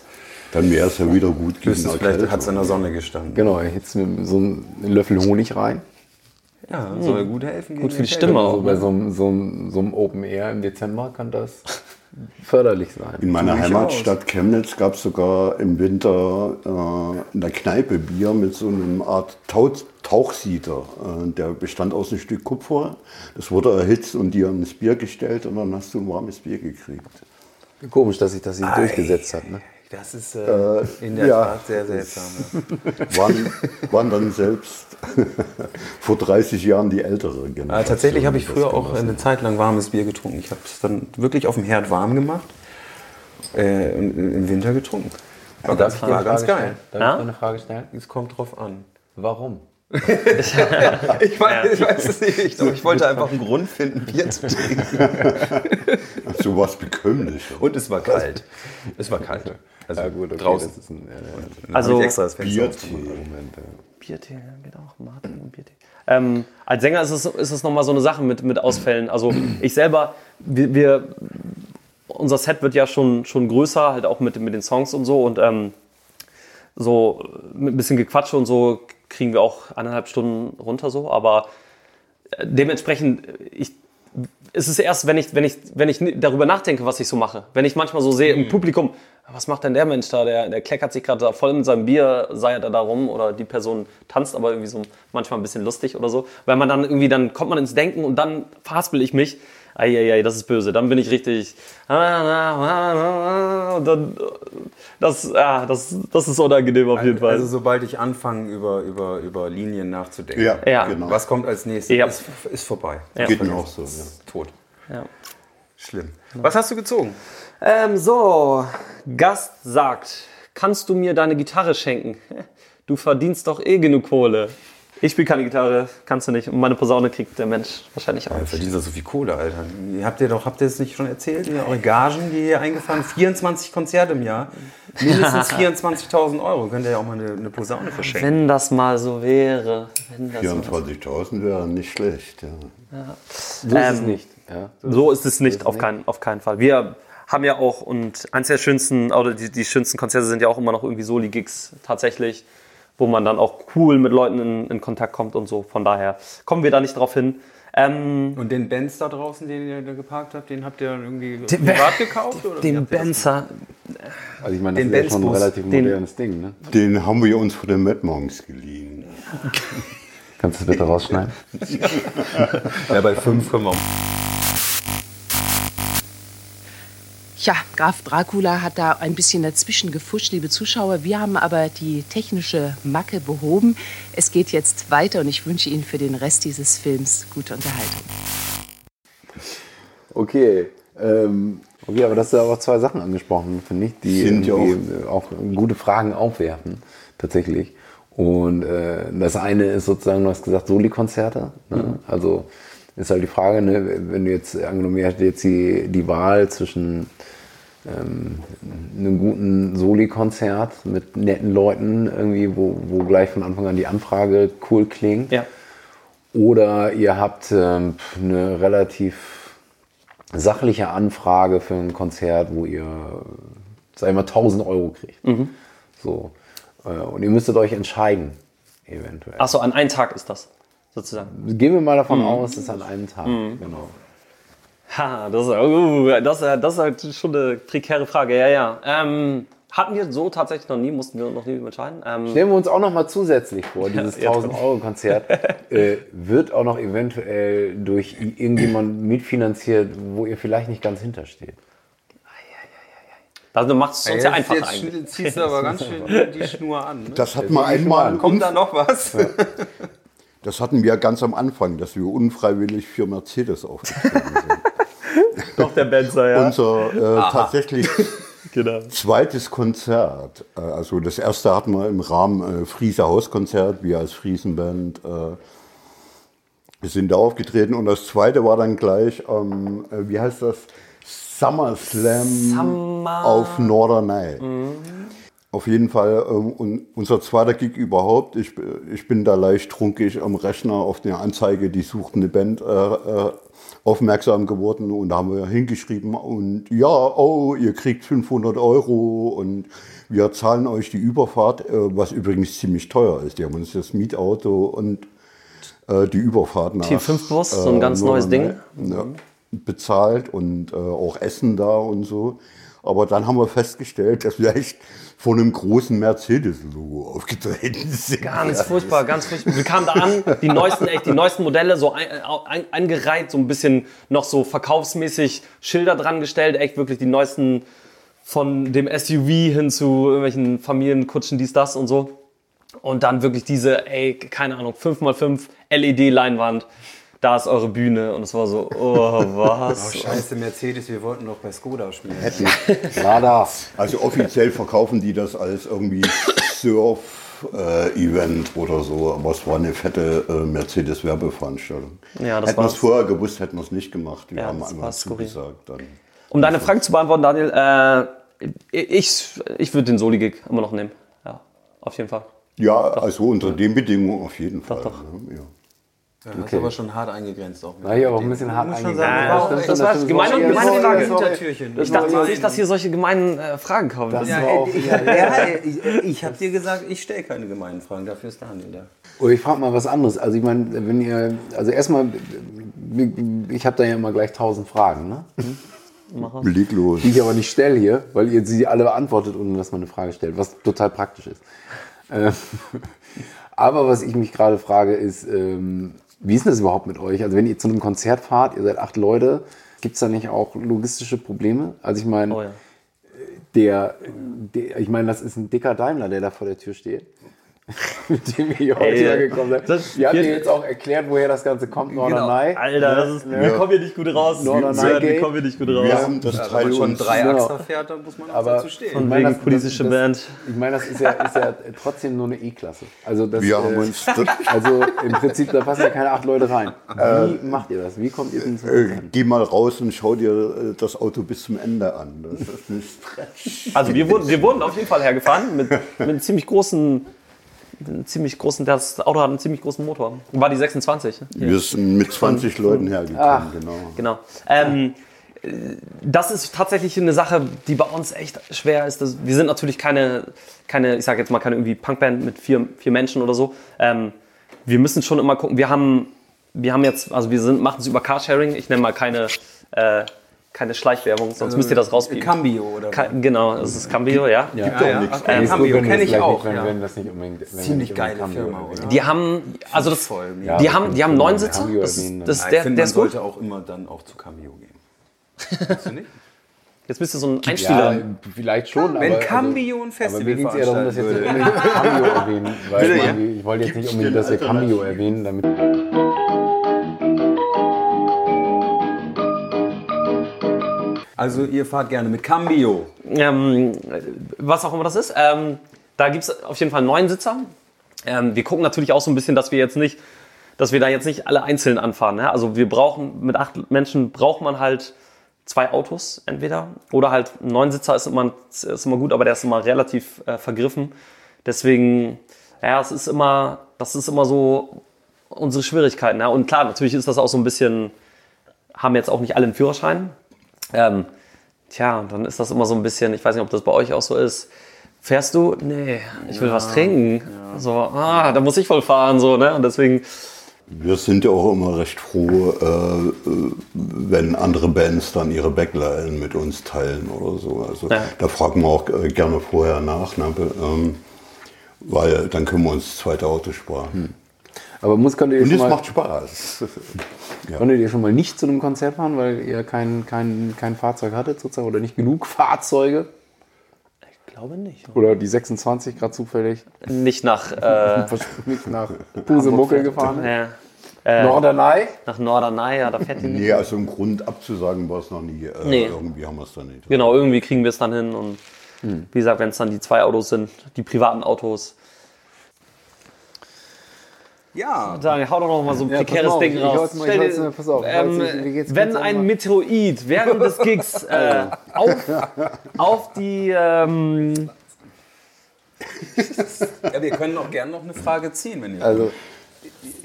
Dann wäre es ja wieder gut Höchstens vielleicht hat es in der Sonne gestanden. Genau, jetzt mit so einen Löffel Honig rein. Ja, soll gut helfen. Gut für die Stimme Also auch. bei Ne? so, einem- so, einem- so einem Open Air im Dezember kann das förderlich sein. In meiner. Heimatstadt Chemnitz gab es sogar im Winter äh, in der Kneipe Bier mit so einem Art Tau Tauchsieder. Äh, der bestand aus einem Stück Kupfer. Das wurde erhitzt und dir ins Bier gestellt und dann hast du ein warmes Bier gekriegt. Komisch, dass sich das hier durchgesetzt hat. Ne? Das ist äh, in der ja. Tat sehr seltsam. ja. Waren, waren dann selbst vor 30 Jahren die ältere Generation. Aber tatsächlich habe ich früher das auch eine Zeit lang warmes Bier getrunken. Ich habe es dann wirklich auf dem Herd warm gemacht äh, und im Winter getrunken. War, ganz, dir war ganz geil. Darf Ja? ich eine Frage stellen? Es kommt drauf an. Warum? Ich weiß, ich weiß es nicht. Ich, ich wollte einfach einen Grund finden, Bier zu trinken. So was bekömmlich. Und es war kalt. Es war kalt. Also Ja, gut, okay, draußen. Das ist ein, äh, Dann Also- extra das Biertee. Moment, äh. Biertee, ja, geht auch. Martin und Biertee. Ähm, als Sänger ist es, ist es nochmal so eine Sache mit, mit Ausfällen. Also ich selber, wir, wir, unser Set wird ja schon, schon größer, halt auch mit, mit den Songs und so. Und ähm, so mit ein bisschen Gequatsche und so kriegen wir auch eineinhalb Stunden runter so. Aber äh, dementsprechend, ich, ist es erst, wenn ich, wenn, ich, wenn ich darüber nachdenke, was ich so mache. Wenn ich manchmal so sehe im Publikum, was macht denn der Mensch da? Der, der kleckert sich gerade da voll mit seinem Bier, seiert er da rum oder die Person tanzt aber irgendwie so manchmal ein bisschen lustig oder so. Weil man dann irgendwie, dann kommt man ins Denken und dann verhaspel ich mich. Eieiei, das ist böse. Dann bin ich richtig. Dann, das, ja, das, das ist unangenehm auf jeden Fall. Also sobald ich anfange, über, über, über Linien nachzudenken, Ja, Ja. genau. was kommt als nächstes, Ja. ist, ist vorbei. Ja. Geht mir auch so. Ja. Tot. ja. Schlimm. Was hast du gezogen? Ähm, so, Gast sagt, kannst du mir deine Gitarre schenken? Du verdienst doch eh genug Kohle. Ich spiele keine Gitarre, kannst du nicht. Und meine Posaune kriegt der Mensch wahrscheinlich auch. Du verdienst doch so viel Kohle, Alter. Habt ihr doch, habt ihr es nicht schon erzählt? Ihr eure Gagen, die ihr hier eingefahren 24 Konzerte im Jahr. Mindestens 24.000 Euro. Könnt ihr ja auch mal eine, eine Posaune verschenken. Wenn das mal so wäre. Wenn das mal 24.000 wäre nicht schlecht. Ja. So ist es Ähm, nicht. Ja. So ist es nicht, es auf, nicht. Keinen, auf keinen Fall. Wir haben ja auch, und eins der schönsten, oder die, die schönsten Konzerte sind ja auch immer noch irgendwie Soli-Gigs tatsächlich, wo man dann auch cool mit Leuten in, in Kontakt kommt und so. Von daher kommen wir da nicht drauf hin. Ähm, Und den Benz da draußen, den ihr da geparkt habt, den habt ihr dann irgendwie privat gekauft? Oder den Benzer, Also ich meine, das Den ist ja schon ein relativ Den- modernes Ding. Ne? Den haben wir uns von den Mad Monks geliehen. Kannst du das bitte rausschneiden? Ja, bei 5 können wir auch. Ja, Graf Dracula hat da ein bisschen dazwischen gefuscht, liebe Zuschauer. Wir haben aber die technische Macke behoben. Es geht jetzt weiter und ich wünsche Ihnen für den Rest dieses Films gute Unterhaltung. Okay. Ähm, okay, aber das sind aber zwei Sachen angesprochen, finde ich, die Sind ja irgendwie auch, gute Fragen aufwerfen, tatsächlich. Und äh, das eine ist sozusagen, du hast gesagt, Soli-Konzerte. Ne? Also ist halt die Frage, ne, wenn du jetzt, angenommen, ihr hättet jetzt die, die Wahl zwischen ähm, einem guten Soli-Konzert mit netten Leuten, irgendwie, wo, wo gleich von Anfang an die Anfrage cool klingt. ja. Oder ihr habt ähm, eine relativ sachliche Anfrage für ein Konzert, wo ihr, sag ich mal, 1000 Euro kriegt. So. Äh, Und ihr müsstet euch entscheiden, eventuell. Achso, an einem Tag ist das, sozusagen. Gehen wir mal davon Mhm. aus, es ist an einem Tag. Genau. Ha, das ist, uh, das, ist- das ist halt schon eine prekäre Frage. Ja, ja. Ähm, hatten wir so tatsächlich noch nie, mussten wir noch nie entscheiden. Ähm, Stellen wir uns auch noch mal zusätzlich vor, dieses Ja, 1000-Euro-Konzert äh, wird auch noch eventuell durch i- irgendjemanden mitfinanziert, wo ihr vielleicht nicht ganz hintersteht. das macht es uns ja einfacher jetzt eigentlich. ziehst du aber ganz schön die Schnur an. Ne? Das hatten wir einmal. Kommt da noch was? Das hatten wir ganz am Anfang, dass wir unfreiwillig für Mercedes aufgetreten sind. Doch der Benzer, ja. Unser äh, tatsächlich genau. zweites Konzert. Äh, also das erste hatten wir im Rahmen äh, Friese Hauskonzert, wir als Friesenband. Äh, sind da aufgetreten und das zweite war dann gleich, ähm, äh, wie heißt das? SummerSlam Summer- auf Norderney. Auf jeden Fall ähm, unser zweiter Gig überhaupt. Ich, ich bin da leicht trunkig am Rechner auf der Anzeige, die sucht eine Band, äh, äh, aufmerksam geworden und da haben wir hingeschrieben und ja, oh, ihr kriegt 500 Euro und wir zahlen euch die Überfahrt, äh, was übrigens ziemlich teuer ist. Die haben uns das Mietauto und äh, die Überfahrt nach T5-Bus, so ein ganz neues Ding. ja, bezahlt und äh, auch Essen da und so. Aber dann haben wir festgestellt, dass wir echt von einem großen Mercedes-Logo aufgetreten sind. Ganz furchtbar, ganz furchtbar. Wir kamen da an, die neuesten, echt die neuesten Modelle so ein, eingereiht, so ein bisschen noch so verkaufsmäßig Schilder dran gestellt, echt wirklich die neuesten von dem SUV hin zu irgendwelchen Familienkutschen, dies, das und so. Und dann wirklich diese, ey, keine Ahnung, 5x5 LED-Leinwand. Da ist eure Bühne. Und es war so, oh, was? Scheiße, Mercedes, wir wollten doch bei Skoda spielen. War da. Also offiziell verkaufen die das als irgendwie Surf-Event oder so, aber es war eine fette äh, Mercedes-Werbeveranstaltung. Ja, das hätten wir es vorher gewusst, hätten wir es nicht gemacht. Wir Ja, haben das einmal zugesagt. Dann. Um deine Frage zu beantworten, Daniel, äh, ich, ich würde den Soli-Gig immer noch nehmen. Ja, auf jeden Fall. Ja, also unter den Bedingungen auf jeden Fall. doch. Ne? Ja. Ja, hast aber schon hart eingegrenzt auch. War hier auch ein bisschen hart eingegangen. sagen, Ja, das das war stimmt gemeine-. Ja, gemeine Frage. Hintertürchen. Ich dachte nicht, dass hier solche gemeinen äh, Fragen kommen. Das Ja, war auch, ich, ja, ja, ich, ich habe dir gesagt, ich stelle keine gemeinen Fragen, dafür ist Daniel da. Oder ich frage mal was anderes. Also ich meine, wenn ihr, also erstmal, ich habe da ja immer gleich tausend Fragen, ne? Leg los. die ich aber nicht stelle hier, weil ihr sie alle beantwortet, ohne dass man eine Frage stellt, was total praktisch ist. Ähm, aber was ich mich gerade frage, ist, ähm, wie ist denn das überhaupt mit euch? Also wenn ihr zu einem Konzert fahrt, ihr seid acht Leute, gibt es da nicht auch logistische Probleme? Also ich meine, Oh ja. der, der, ich meine, das ist ein dicker Daimler, der da vor der Tür steht. mit dem ihr hier heute Ey, hergekommen seid. das- Ihr habt wir- ihr jetzt auch erklärt, woher das Ganze kommt, Norderney. Alter, das ist, wir kommen hier nicht gut raus. Norderney Wir kommen hier nicht gut Wir raus. haben das Wenn Teil man schon uns drei ja. Achser fährt, dann muss man auch Aber dazu stehen. ich meine, wegen das- politische das- Band. Ich meine, das ist ja, ist ja trotzdem nur eine E-Klasse. Also, das, Wir haben äh, uns das, also im Prinzip, da passen ja keine acht Leute rein. Wie macht ihr das? Wie kommt ihr denn äh, geh mal raus und schau dir äh, das Auto bis zum Ende an. Das ist nicht. Also wir wurden, wir wurden auf jeden Fall hergefahren mit, mit einem ziemlich großen, mit einem ziemlich großen, das Auto hat einen ziemlich großen Motor. War die 26. ne? Hier. Wir sind mit 20 Leuten hergekommen, Ach. genau. Genau. Ähm, äh, das ist tatsächlich eine Sache, die bei uns echt schwer ist. Das, wir sind natürlich keine, keine ich sage jetzt mal, keine irgendwie Punkband mit vier, vier Menschen oder so. Ähm, wir müssen schon immer gucken. Wir haben, wir haben jetzt, also wir sind, machen es über Carsharing. Ich nenne mal keine, äh, keine Schleichwerbung, sonst müsst ihr das rauspiepen. Cambio oder Ka genau, das ist Cambio, ja. Gibt Ja, ja. nichts. Gut, Cambio kenne ich auch. Wenn, ja. wenn das nicht unbedingt. Wenn Ziemlich nicht geile Cambio Firma, oder? Die haben, also das, Voll. Ja, die haben, die haben neun mal Sitzer. Cambio Das, das, Ja, ich der, finde, der man sollte auch immer dann auch zu Cambio gehen. Findest du nicht? Jetzt bist du so ein Einspieler. Ja, vielleicht schon. Wenn aber, Cambio ein aber Festival mir ging es eher darum, dass jetzt Cambio erwähnen. Weil ja? irgendwie- ich wollte jetzt nicht unbedingt, dass wir Cambio erwähnen, damit. Also ihr fahrt gerne mit Cambio. ähm, was auch immer das ist. Ähm, da gibt es auf jeden Fall neun Sitzer. Ähm, wir gucken natürlich auch so ein bisschen, dass wir jetzt nicht, dass wir da jetzt nicht alle einzeln anfahren. Ne? Also wir brauchen, mit acht Menschen braucht man halt zwei Autos entweder oder halt ein Neunsitzer ist immer, ist immer gut, aber der ist immer relativ äh, vergriffen. Deswegen, ja, es ist immer, das ist immer so unsere Schwierigkeiten. Ja? Und klar, natürlich ist das auch so ein bisschen, haben jetzt auch nicht alle einen Führerschein. Ähm, tja, dann ist das immer so ein bisschen, ich weiß nicht, ob das bei euch auch so ist. Fährst du? Nee, ich will was trinken. So, ah, da muss ich voll fahren, so, ne? Und deswegen, Wir sind ja auch immer recht froh, äh, äh, wenn andere Bands dann ihre Backline mit uns teilen oder so. Also Ja. da fragen wir auch äh, gerne vorher nach, ne? Ähm, weil dann können wir uns das zweite Auto sparen. Aber muss, konntet, ihr Und schon es mal, macht Spaß. konntet ihr schon mal nicht zu einem Konzert fahren, weil ihr kein, kein, kein Fahrzeug hattet sozusagen oder nicht genug Fahrzeuge? ich glaube nicht. Oder die 26 gerade zufällig Nicht nach, äh, nicht nach Pusemuckel gefahren? ja, äh, Norderney? nach Norderney, ja, da fährt die nicht. Nee, also im Grund abzusagen war es noch nie. Äh, Nee. Irgendwie haben wir es dann nicht. Genau, irgendwie kriegen wir es dann hin. Und wie gesagt, wenn es dann die zwei Autos sind, die privaten Autos, Ja. sagen, hau doch noch mal so ein Ja, prekäres auf, Ding ich raus. mal- ich Stell dir- mal- pass auf, ähm, wenn ein? Meteoid während des Gigs äh, auf, auf die ähm, ja, wir können auch gerne noch eine Frage ziehen, wenn ihr Also,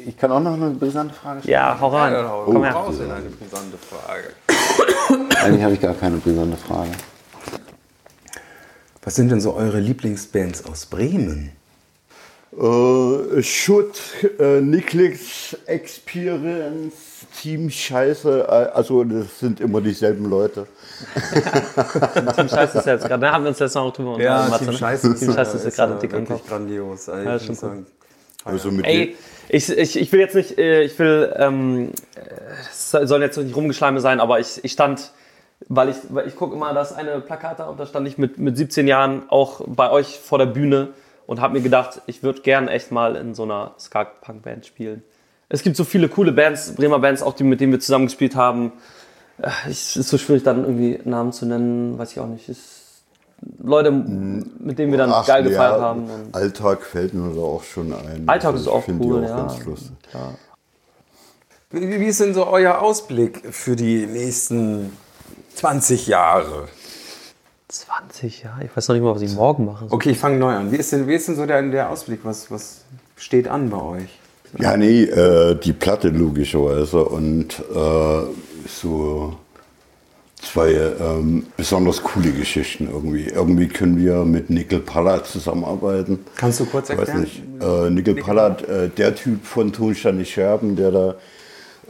ich kann auch noch eine brisante Frage stellen. ja, hau rein. Ja, Komm her. raus in eine brisante Frage. Eigentlich habe ich gar keine brisante Frage. Was sind denn so eure Lieblingsbands aus Bremen? Äh, Schutt, äh, Niklix, Experience, Team Scheiße, äh, also das sind immer dieselben Leute. Team Scheiße ist ja jetzt gerade, ne? haben wir uns jetzt noch drüber unterhalten. Matze, ne? Team Scheiße ist ja gerade dick im Kopf. grandios. Also Ja, ich schon sagen, Also mit Ey, ich, ich, ich will jetzt nicht, äh, ich will, ähm, äh, es sollen jetzt nicht Rumgeschleime sein, aber ich, ich stand, weil ich, weil ich gucke immer das eine Plakat da und da stand ich mit, mit 17 Jahren auch bei euch vor der Bühne und habe mir gedacht, ich würde gern echt mal in so einer Ska-Punk-Band spielen. Es gibt so viele coole Bands, Bremer Bands, auch die, mit denen wir zusammengespielt haben. Äh, Es ist so schwierig, dann irgendwie Namen zu nennen, weiß ich auch nicht. Es, Leute, mit denen wir dann Ach, geil ja, gefeiert haben. Und Alltag fällt mir da auch schon ein. Alltag Also ist auch cool, auch ja. ganz lustig. Wie, wie ist denn so euer Ausblick für die nächsten 20 Jahre? 20, ja. Ich weiß noch nicht mal, was ich morgen mache. Okay, ich fange neu an. Wie ist denn, wie ist denn so der, der Ausblick? Was, was steht an bei euch? Ja, nee, äh, die Platte logischerweise und äh, so zwei ähm, besonders coole Geschichten irgendwie. Irgendwie können wir mit Nickel Pallad zusammenarbeiten. Kannst du kurz Ich weiß erklären? nicht. Äh, Nickel Pallad, äh, der Typ von Tonsteine Scherben, der da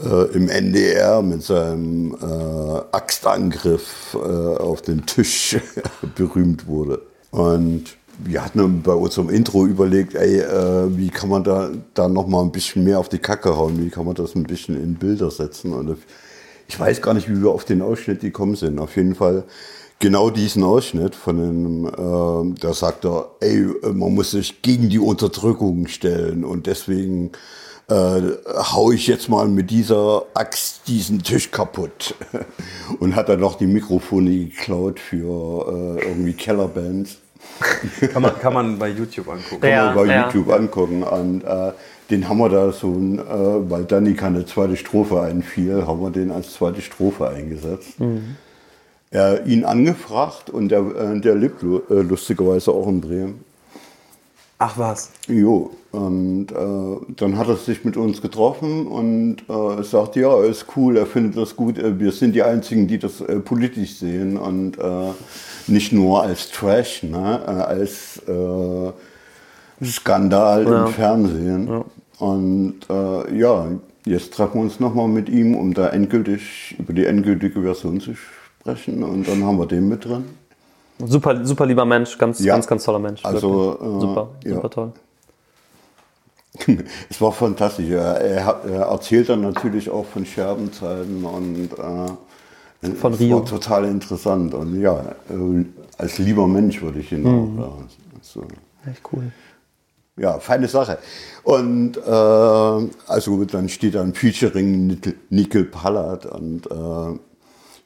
äh, im NDR mit seinem äh, Axtangriff äh, auf den Tisch berühmt wurde. Und wir hatten bei unserem Intro überlegt, ey, äh, wie kann man da, da noch mal ein bisschen mehr auf die Kacke hauen, wie kann man das ein bisschen in Bilder setzen. Und ich weiß gar nicht, wie wir auf den Ausschnitt gekommen sind. Auf jeden Fall genau diesen Ausschnitt von dem, äh, da sagt er, ey, man muss sich gegen die Unterdrückung stellen und deswegen äh, hau ich jetzt mal mit dieser Axt diesen Tisch kaputt. Und hat dann noch die Mikrofone geklaut für äh, irgendwie Kellerbands. Kann man, kann man bei YouTube angucken. Kann Ja, man bei ja. YouTube angucken. Und äh, den haben wir da so, äh, weil Danny keine zweite Strophe einfiel, haben wir den als zweite Strophe eingesetzt. Mhm. Er ihn angefragt und der, äh, der lebt äh, lustigerweise auch in Bremen. Ach was. Jo, und äh, dann hat er sich mit uns getroffen und äh, sagt, ja, ist cool, er findet das gut, äh, wir sind die Einzigen, die das äh, politisch sehen und äh, nicht nur als Trash, ne, äh, als Skandal im Fernsehen. Und äh, ja, jetzt treffen wir uns nochmal mit ihm, um da endgültig über die endgültige Version zu sprechen und dann haben wir den mit drin. Super, super lieber Mensch, ganz, Ja. ganz, ganz toller Mensch. Also, äh, super, ja. super toll. Es war fantastisch. Er, er, er erzählt dann natürlich auch von Scherbenzeiten und äh, Von es Rio. war total interessant. Und ja, äh, als lieber Mensch würde ich ihn Mhm. auch. So. Echt cool. ja, feine Sache. Und äh, also dann steht dann Featuring Nickel, Nickel Pallad und äh,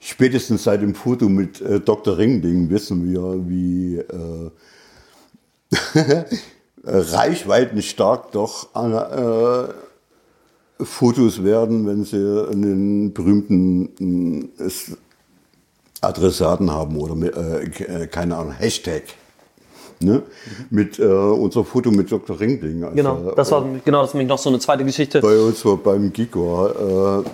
spätestens seit dem Foto mit äh, Dr. Ringding wissen wir, wie äh, reichweitenstark doch äh, Fotos werden, wenn sie einen berühmten äh, es- Adressaten haben oder mit, äh, ke- äh, keine Ahnung, Hashtag. Ne? Mit äh, unser Foto mit Dr. Ringding. als Genau, das war genau, das nämlich noch so eine zweite Geschichte. bei uns war beim Gig war, äh,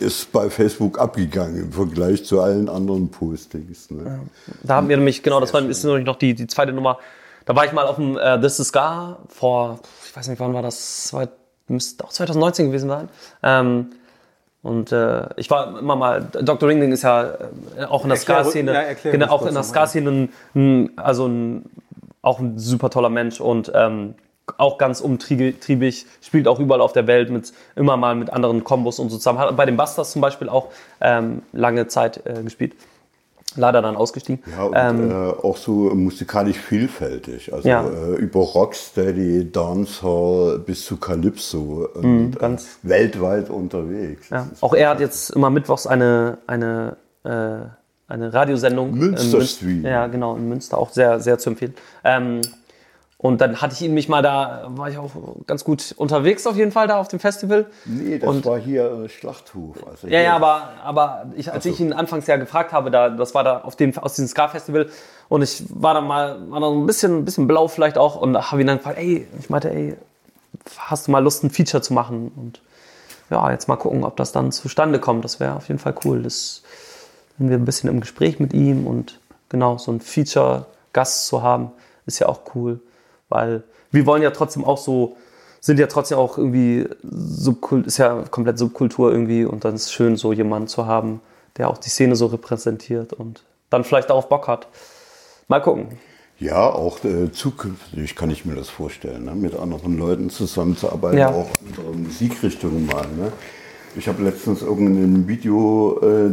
ist bei Facebook abgegangen im Vergleich zu allen anderen Postings. Ne? Da haben wir nämlich, genau, das war ist nämlich noch die, die zweite Nummer. Da war ich mal auf dem äh, This is Scar vor, ich weiß nicht, wann war das? Zwei, müsste auch 2019 gewesen sein. Ähm, und äh, ich war immer mal, Dr. Ringling ist ja äh, auch in der Ska-Szene, ja, genau, auch in der. Ska-Szene also ein, auch ein super toller Mensch und ähm, auch ganz umtriebig, spielt auch überall auf der Welt mit immer mal mit anderen Kombos und so zusammen. Hat bei den Busters zum Beispiel auch ähm, lange Zeit äh, gespielt. Leider dann ausgestiegen. Ja, und ähm, äh, auch so musikalisch vielfältig. Also Ja. äh, über Rocksteady, Dancehall bis zu Calypso und Mhm, ganz- äh, weltweit unterwegs. Ja. Auch er hat jetzt immer mittwochs eine, eine, äh, eine Radiosendung. Münster Stream. Ja, genau, in Münster auch sehr, sehr zu empfehlen. Ähm, und dann hatte ich ihn mich mal da, war ich auch ganz gut unterwegs auf jeden Fall da auf dem Festival. Nee, das Und- war hier äh, Schlachthof. Also Ja, ja, aber, aber ich, als ich ihn anfangs ja gefragt habe, da, das war da auf dem, aus diesem Ska-Festival und ich war dann mal, war dann ein bisschen, ein bisschen blau vielleicht auch und habe ihn dann gefragt, ey, ich meinte, ey, hast du mal Lust, ein Feature zu machen? Und ja, jetzt mal gucken, ob das dann zustande kommt. Das wäre auf jeden Fall cool. Das sind wir ein bisschen im Gespräch mit ihm und genau, so ein Feature-Gast zu haben, ist ja auch cool, weil wir wollen ja trotzdem auch so, sind ja trotzdem auch irgendwie Subkultur, ist ja komplett Subkultur irgendwie und dann ist es schön, so jemanden zu haben, der auch die Szene so repräsentiert und dann vielleicht darauf Bock hat. Mal gucken. Ja, auch äh, zukünftig kann ich mir das vorstellen, ne? mit anderen Leuten zusammenzuarbeiten, Ja. auch andere Musikrichtungen mal. Ne? Ich habe letztens irgendein Video äh,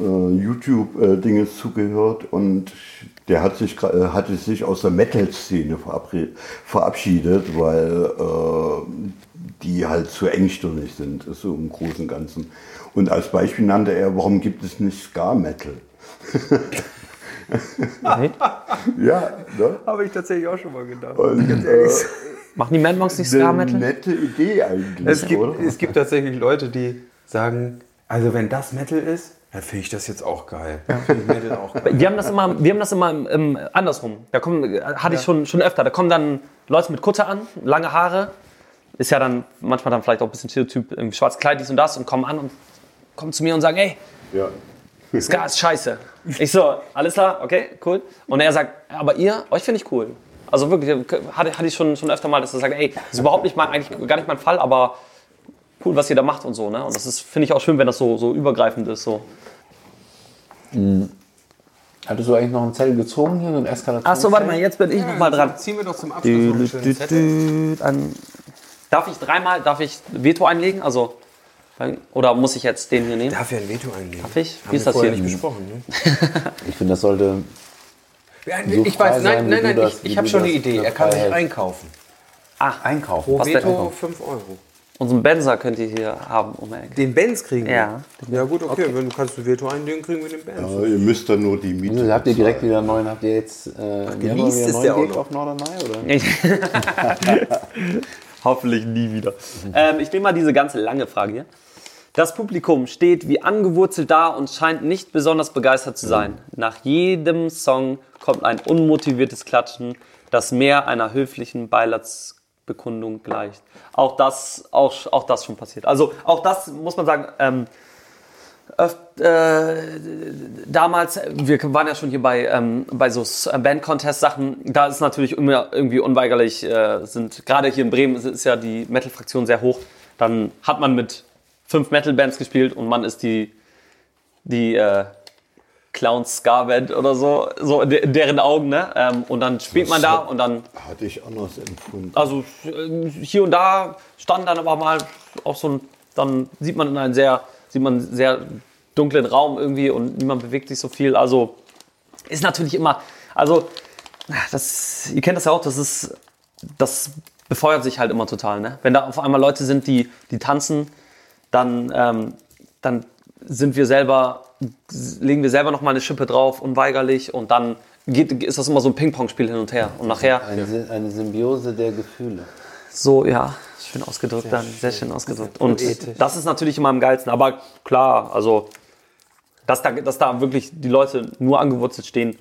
Äh, YouTube äh, zugehört und der hat sich äh, hatte sich aus der Metal-Szene verabschiedet, weil äh, die halt zu engstirnig sind, so im Großen und Ganzen. Und als Beispiel nannte er, warum gibt es nicht Ska-Metal? Ja, ne? Habe ich tatsächlich auch schon mal gedacht. Und, äh, Machen die Mad Monks nicht eine Ska-Metal? nette Idee eigentlich, Es gibt, oder? es gibt tatsächlich Leute, die sagen, also wenn das Metal ist, dann finde ich das jetzt auch geil. Metal auch geil. Wir haben das immer, wir haben das immer im, im, andersrum. Da kommen, hatte ich schon, schon öfter. Da kommen dann Leute mit Kutte an, lange Haare. Ist ja dann manchmal dann vielleicht auch ein bisschen Stereotyp, irgendwie schwarz Kleid, dies und das und kommen an und kommen zu mir und sagen, ey, Ja. Ska ist scheiße. Ich so, alles klar, okay, cool. Und er sagt, aber ihr, euch finde ich cool. Also wirklich, hatte, hatte ich schon, schon öfter mal, dass er sagt, ey, das ist überhaupt nicht mein, eigentlich gar nicht mein Fall, aber cool, was ihr da macht und so. Ne? Und das ist, finde ich auch schön, wenn das so, so übergreifend ist. So. Hattest du eigentlich noch einen Zettel gezogen hier, so ein Eskalation? Achso, warte mal, jetzt bin ich noch mal dran. Ziehen wir doch zum Abschluss noch einen schönen Zettel. An darf ich dreimal, darf ich Veto einlegen? Also, oder muss ich jetzt den hier nehmen? Darf ja ein Veto einlegen. Darf ich? Haben Wie ist wir das hier? nicht besprochen. Ne? Ich finde, das sollte. Ja, So ich weiß, sein, nein, wie nein, nein, das- ich, ich habe schon eine Idee. Er kann sich einkaufen. Einkaufen. Pro Was? Veto 5 Euro. Unseren Benzer könnt ihr hier haben um Ecke. Den Benz kriegen wir. Ja. Ja gut, okay. Wenn du kannst ein Veto einlegen, kriegen wir den Benz. Aber ihr müsst dann nur die Miete. Wieso habt ihr direkt wieder einen neuen? Habt ihr jetzt. Äh, haben geleast wieder ist der neuen auch noch. auf Norderney? Oder? Hoffentlich nie wieder. Ähm, ich nehme mal diese ganze lange Frage hier. Das Publikum steht wie angewurzelt da und scheint nicht besonders begeistert zu sein. Nach jedem Song kommt ein unmotiviertes Klatschen, das mehr einer höflichen Beileidsbekundung gleicht. Auch das, auch, auch das schon passiert. Also auch das muss man sagen. Ähm, äh, damals, wir waren ja schon hier bei, ähm, bei so Band-Contest-Sachen, da ist natürlich immer irgendwie unweigerlich, äh, sind gerade hier in Bremen ist ja die Metal-Fraktion sehr hoch. Dann hat man mit fünf Metal-Bands gespielt und man ist die, die äh, Clowns Ska Band oder so, so in de- in deren Augen, ne? Ähm, und dann spielt man da und dann Hatte ich anders empfunden. also äh, hier und da stand dann aber mal auch so ein, dann sieht man in einen sehr, sieht man sehr dunklen Raum irgendwie und niemand bewegt sich so viel. Also ist natürlich immer, also das, ihr kennt das ja auch, das ist, das befeuert sich halt immer total, ne? Wenn da auf einmal Leute sind, die, die tanzen, dann, ähm, dann sind wir selber, legen wir selber noch mal eine Schippe drauf, unweigerlich und dann geht, ist das immer so ein Ping-Pong-Spiel hin und her. Und nachher Eine, eine Symbiose der Gefühle. so, ja, schön ausgedrückt dann, sehr schön ausgedrückt. Und das ist natürlich immer am geilsten, aber klar, also, dass da, dass da wirklich die Leute nur angewurzelt stehen,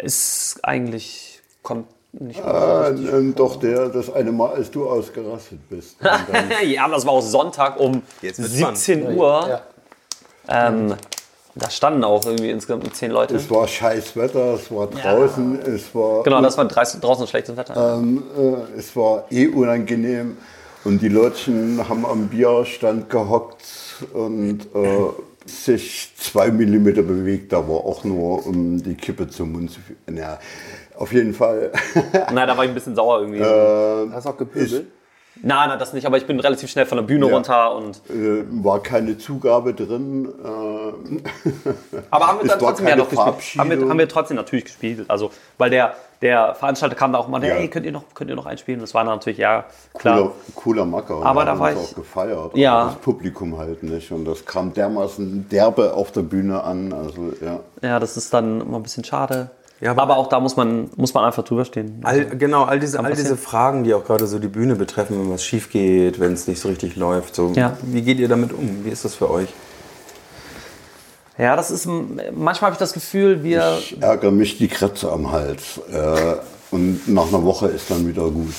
ist eigentlich, kommt nicht Ah, ähm, doch der, das eine Mal, als du ausgerastet bist. Ja, aber das war auch Sonntag um Jetzt wird's spannend. 17 Uhr. Ja. Ähm, Da standen auch irgendwie insgesamt zehn Leute. Es war scheiß Wetter, es war draußen, es war Genau, das war draußen, schlechtes Wetter. ähm, äh, es war eh unangenehm und die Leutchen haben am Bierstand gehockt und äh, sich zwei Millimeter bewegt, aber auch nur um die Kippe zum Mund zu führen. Ja, auf jeden Fall. Nein, da war ich ein bisschen sauer irgendwie. Hast du auch gepöbelt? Nein, nein, das nicht, aber ich bin relativ schnell von der Bühne Ja. runter und. Äh, war keine Zugabe drin. Äh, Aber haben wir dann trotzdem ja noch gespielt. Haben wir, haben wir trotzdem natürlich gespielt. Also, weil der, der Veranstalter kam da auch mal, Ja. hey, könnt ihr noch, könnt ihr noch einspielen? Das war dann natürlich, ja, klar. cooler, cooler Macker. Aber da war ich- auch gefeiert. Ja. Das Publikum halt nicht. Und das kam dermaßen derbe auf der Bühne an. Also, ja. Ja, das ist dann immer ein bisschen schade. Ja, aber- aber, auch da muss man, muss man einfach drüber stehen. All, genau, all diese, all diese. Fragen, die auch gerade so die Bühne betreffen, wenn was schief geht, wenn es nicht so richtig läuft. So, Ja. Wie geht ihr damit um? Wie ist das für euch? Ja, das ist, manchmal habe ich das Gefühl, wir, Ich ärgere mich die Kratze am Hals. Äh, und nach einer Woche ist dann wieder gut.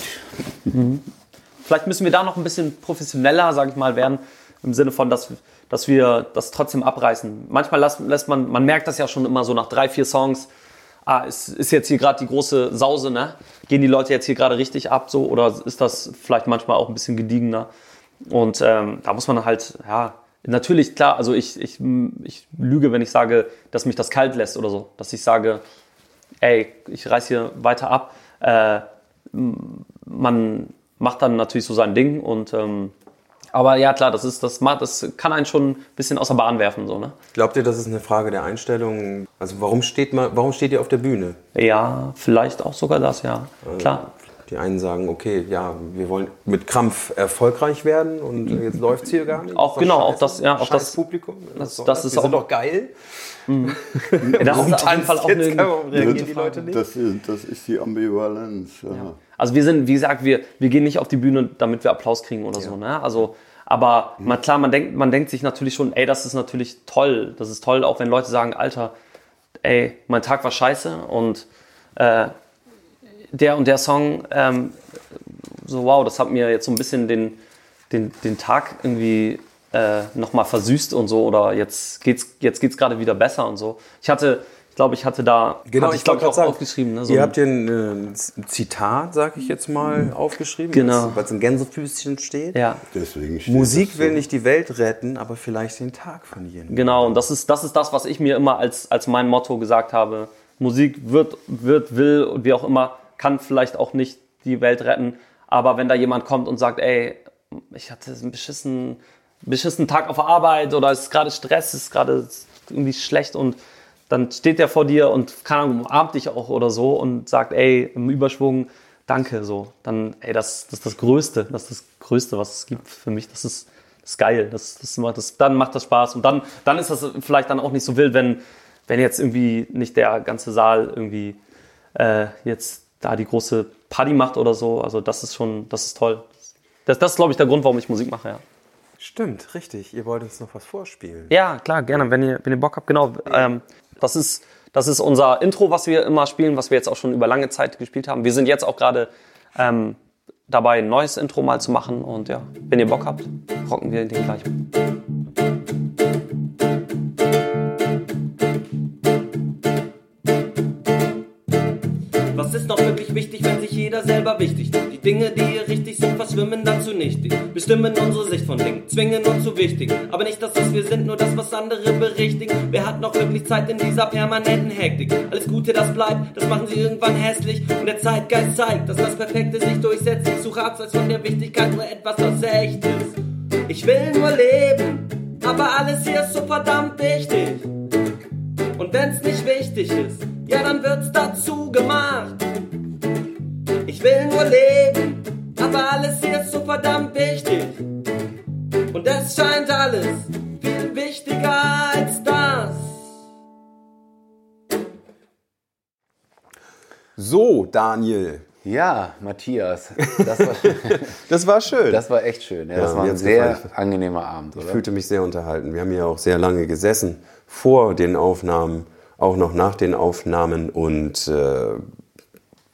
vielleicht müssen wir da noch ein bisschen professioneller, sage ich mal, werden, im Sinne von, dass, dass wir das trotzdem abreißen. Manchmal lässt, lässt man, man merkt das ja schon immer so nach drei, vier Songs, ah, es ist jetzt hier gerade die große Sause, ne? Gehen die Leute jetzt hier gerade richtig ab so oder ist das vielleicht manchmal auch ein bisschen gediegener? Und ähm, da muss man halt, ja, natürlich, klar, also ich, ich, ich lüge, wenn ich sage, dass mich das kalt lässt oder so. Dass ich sage, ey, ich reiß hier weiter ab. Äh, man macht dann natürlich so sein Ding und ähm, aber ja klar, das ist das macht, das kann einen schon ein bisschen aus der Bahn werfen so ne. Glaubt ihr, das ist eine Frage der Einstellung? Also warum steht, man, warum steht ihr auf der Bühne? Ja, vielleicht auch sogar das, ja klar. Die einen sagen, okay, ja, wir wollen mit Krampf erfolgreich werden und jetzt läuft es hier gar nicht. Auch genau, auch das- ja, auch das- Publikum. das- doch das ist auch- doch geil. Ja, das ist auf jeden Fall auch eine, reagieren die Leute nicht? Das ist, das ist die Ambivalenz. Ja. Also wir sind, wie gesagt, wir, wir gehen nicht auf die Bühne, damit wir Applaus kriegen oder so. Ne? Also, aber man, klar, man denkt, man denkt sich natürlich schon, ey, das ist natürlich toll. Das ist toll, auch wenn Leute sagen, Alter, ey, mein Tag war scheiße und äh, der und der Song, ähm, so wow, das hat mir jetzt so ein bisschen den, den, den Tag irgendwie äh, nochmal versüßt und so oder jetzt geht's, jetzt geht's gerade wieder besser und so. Ich hatte, ich glaube, ich hatte da, Genau, hatte ich glaube ich auch aufgeschrieben. Ne? So ihr habt hier ein, äh, Zitat, sag ich jetzt mal, aufgeschrieben, Genau. weil es in Gänsefüßchen steht. ja. Deswegen steht Musik will so. nicht die Welt retten, aber vielleicht den Tag von jedem. Genau, und das ist, das ist das, was ich mir immer als, als mein Motto gesagt habe. Musik wird, wird, will und wie auch immer, kann vielleicht auch nicht die Welt retten. Aber wenn da jemand kommt und sagt, ey, ich hatte einen beschissen, beschissen Tag auf der Arbeit oder es ist gerade Stress, es ist gerade irgendwie schlecht und dann steht der vor dir und keine Ahnung, umarmt dich auch oder so und sagt, ey, im Überschwung, danke, so. Dann, ey, das, das ist das Größte, das ist das Größte, was es gibt für mich. Das ist, das ist geil, das, das macht das, dann macht das Spaß und dann, dann ist das vielleicht dann auch nicht so wild, wenn, wenn jetzt irgendwie nicht der ganze Saal irgendwie äh, jetzt da die große Party macht oder so. Also das ist schon, das ist toll. Das, das ist, glaube ich, der Grund, warum ich Musik mache, ja. Stimmt, richtig. Ihr wollt uns noch was vorspielen. Ja, klar, gerne, wenn ihr, wenn ihr Bock habt. Genau, ähm, das, ist, das ist unser Intro, was wir immer spielen, was wir jetzt auch schon über lange Zeit gespielt haben. Wir sind jetzt auch gerade ähm, dabei, ein neues Intro mal zu machen. Und ja, wenn ihr Bock habt, rocken wir den gleich. Wichtig, wenn sich jeder selber wichtig nimmt? Die Dinge, die hier richtig sind, verschwimmen dann zu nichtig. Bestimmen unsere Sicht von Dingen, zwingen uns zu wichtig. Aber nicht das, was wir sind, nur das, was andere berichtigen. Wer hat noch wirklich Zeit in dieser permanenten Hektik? Alles Gute, das bleibt, das machen sie irgendwann hässlich. Und der Zeitgeist zeigt, dass das Perfekte sich durchsetzt. Ich suche abseits von der Wichtigkeit nur etwas, was echt ist. Ich will nur leben, aber alles hier ist so verdammt wichtig. Und wenn's nicht wichtig ist, ja dann wird's dazu gemacht. Leben, aber alles hier ist so verdammt wichtig. Und es scheint alles viel wichtiger als das. So, Daniel. Ja, Matthias, das war, Das war schön. das war echt schön. Ja, das Ja, war mir ein sehr gefallen. angenehmer Abend, oder? Ich fühlte mich sehr unterhalten. Wir haben ja auch sehr lange gesessen vor den Aufnahmen, auch noch nach den Aufnahmen und äh,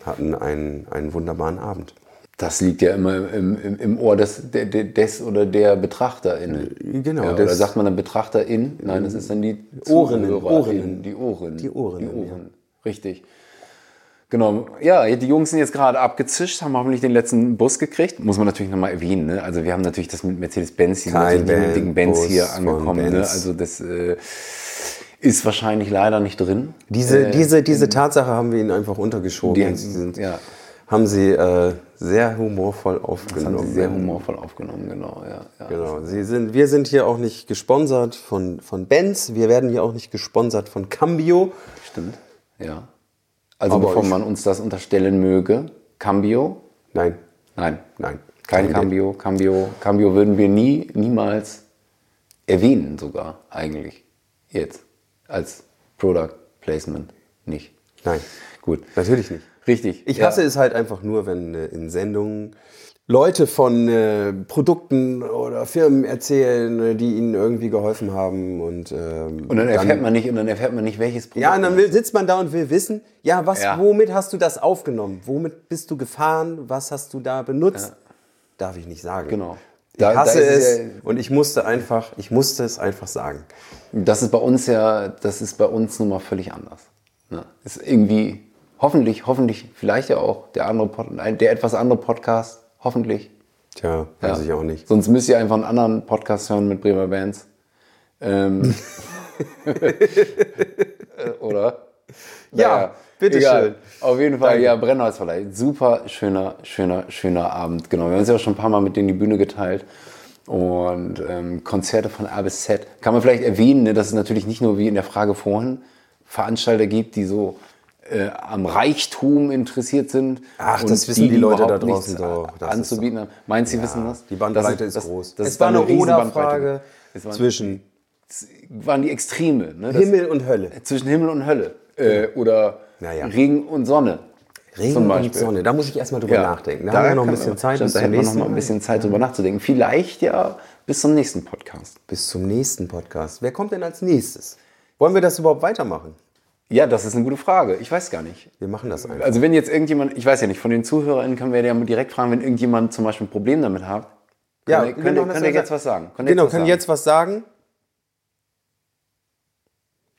hatten einen, einen wunderbaren Abend. Das liegt ja immer im, im, im Ohr des, des oder der BetrachterInnen. Genau, Ja, oder sagt man dann BetrachterIn? Nein, das ist dann die ZuhörerInnen. Ohrinnen. Die Ohren. Die Ohren, Die Ohren. Richtig. Genau. Ja, die Jungs sind jetzt gerade abgezischt, haben hoffentlich den letzten Bus gekriegt. Muss man natürlich nochmal erwähnen. Ne? Also wir haben natürlich das mit Mercedes-Benz, nicht mit dicken Benz hier angekommen. Ne? Also das äh, ist wahrscheinlich leider nicht drin. Diese, Äh, diese, diese Tatsache haben wir ihnen einfach untergeschoben. Die- sie sind, ja. Haben sie äh, sehr humorvoll Das haben aufgenommen. sie sehr humorvoll aufgenommen, genau. Ja, ja. Genau. Sie sind, wir sind hier auch nicht gesponsert von, von Benz. Wir werden hier auch nicht gesponsert von Cambio. Stimmt. Ja. Also Aber bevor man uns das unterstellen möge, Cambio? Nein, Nein. nein. Kein Cambio. Cambio. Cambio würden wir nie, niemals erwähnen sogar eigentlich. Jetzt. Als Product Placement nicht. Nein, Gut. natürlich nicht. Richtig. Ich Ja. hasse es halt einfach nur, wenn äh, in Sendungen Leute von äh, Produkten oder Firmen erzählen, äh, die ihnen irgendwie geholfen haben und, ähm, Und dann erfährt man nicht, und dann erfährt man nicht, welches Produkt. Ja, und dann will, sitzt man da und will wissen, ja, was, Ja. womit hast du das aufgenommen? Womit bist du gefahren? Was hast du da benutzt? Darf ich nicht sagen. Genau. Ich Da- hasse da ist es ja- und ich musste einfach, ich musste es einfach sagen. Das ist bei uns ja, das ist bei uns nun mal völlig anders. Ne? Ist irgendwie, hoffentlich, hoffentlich, vielleicht ja auch der andere Pod, der etwas andere Podcast, hoffentlich. Tja, weiß Ja. ich auch nicht. Sonst müsst ihr einfach einen anderen Podcast hören mit Bremer Bands. Ähm, äh, Oder? Ja, bitteschön. egal. Auf jeden Fall, ja, Brennholzverleih. Super schöner, schöner, schöner Abend. Genau, wir haben uns ja auch schon ein paar Mal mit denen die Bühne geteilt. Und ähm, Konzerte von A bis Z. Kann man vielleicht erwähnen, ne, dass es natürlich nicht nur wie in der Frage vorhin Veranstalter gibt, die so äh, am Reichtum interessiert sind. Ach, das wissen die Leute überhaupt da draußen ist anzubieten haben. Meinst du, sie wissen das? Die Bandbreite Das ist groß. Das es ist war eine. Oder-Frage Es waren, zwischen waren die Extreme. Ne? Das- Himmel und Hölle. zwischen Himmel und Hölle. Äh, oder Naja. Regen und Sonne. Regen und. Sonne. Da muss ich erstmal drüber nachdenken. Da, Da haben wir noch ein bisschen Zeit Stimmt, bis da hätten wir noch mal ein bisschen Zeit drüber nachzudenken. Vielleicht ja bis zum nächsten Podcast. Bis zum nächsten Podcast. Wer kommt denn als nächstes? Wollen wir das überhaupt weitermachen? Ja, das ist eine gute Frage. Ich weiß gar nicht. Wir machen das einfach. Also wenn jetzt irgendjemand, ich weiß ja nicht, von den ZuhörerInnen können wir ja mal direkt fragen, wenn irgendjemand zum Beispiel ein Problem damit hat. Ja, das könnt ihr ja- jetzt was sagen? Könnt ihr Genau, können sagen? jetzt was sagen?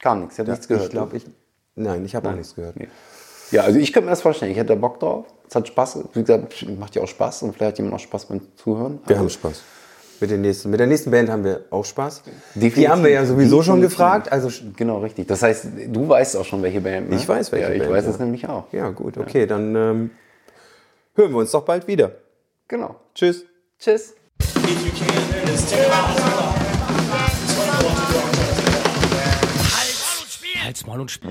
Kam nichts, ich habe nichts gehört. Ich glaube, ich. Nein, ich habe auch nichts gehört. Nee. Ja, also ich könnte mir das vorstellen. Ich hätte da Bock drauf. Es hat Spaß. Wie gesagt, macht ja auch Spaß und vielleicht hat jemand auch Spaß beim Zuhören. Wir Also, haben Spaß. Mit, den nächsten, mit der nächsten Band haben wir auch Spaß. Die Definitiv. haben wir ja sowieso schon Definitiv. gefragt. Also Genau, richtig. Das heißt, du weißt auch schon, welche Band. Ne? Ich weiß, welche ja, ich Band, weiß ja. es nämlich auch. ja, gut, okay, dann ähm, hören wir uns doch bald wieder. Genau. Tschüss. Tschüss. Maul und Spiel.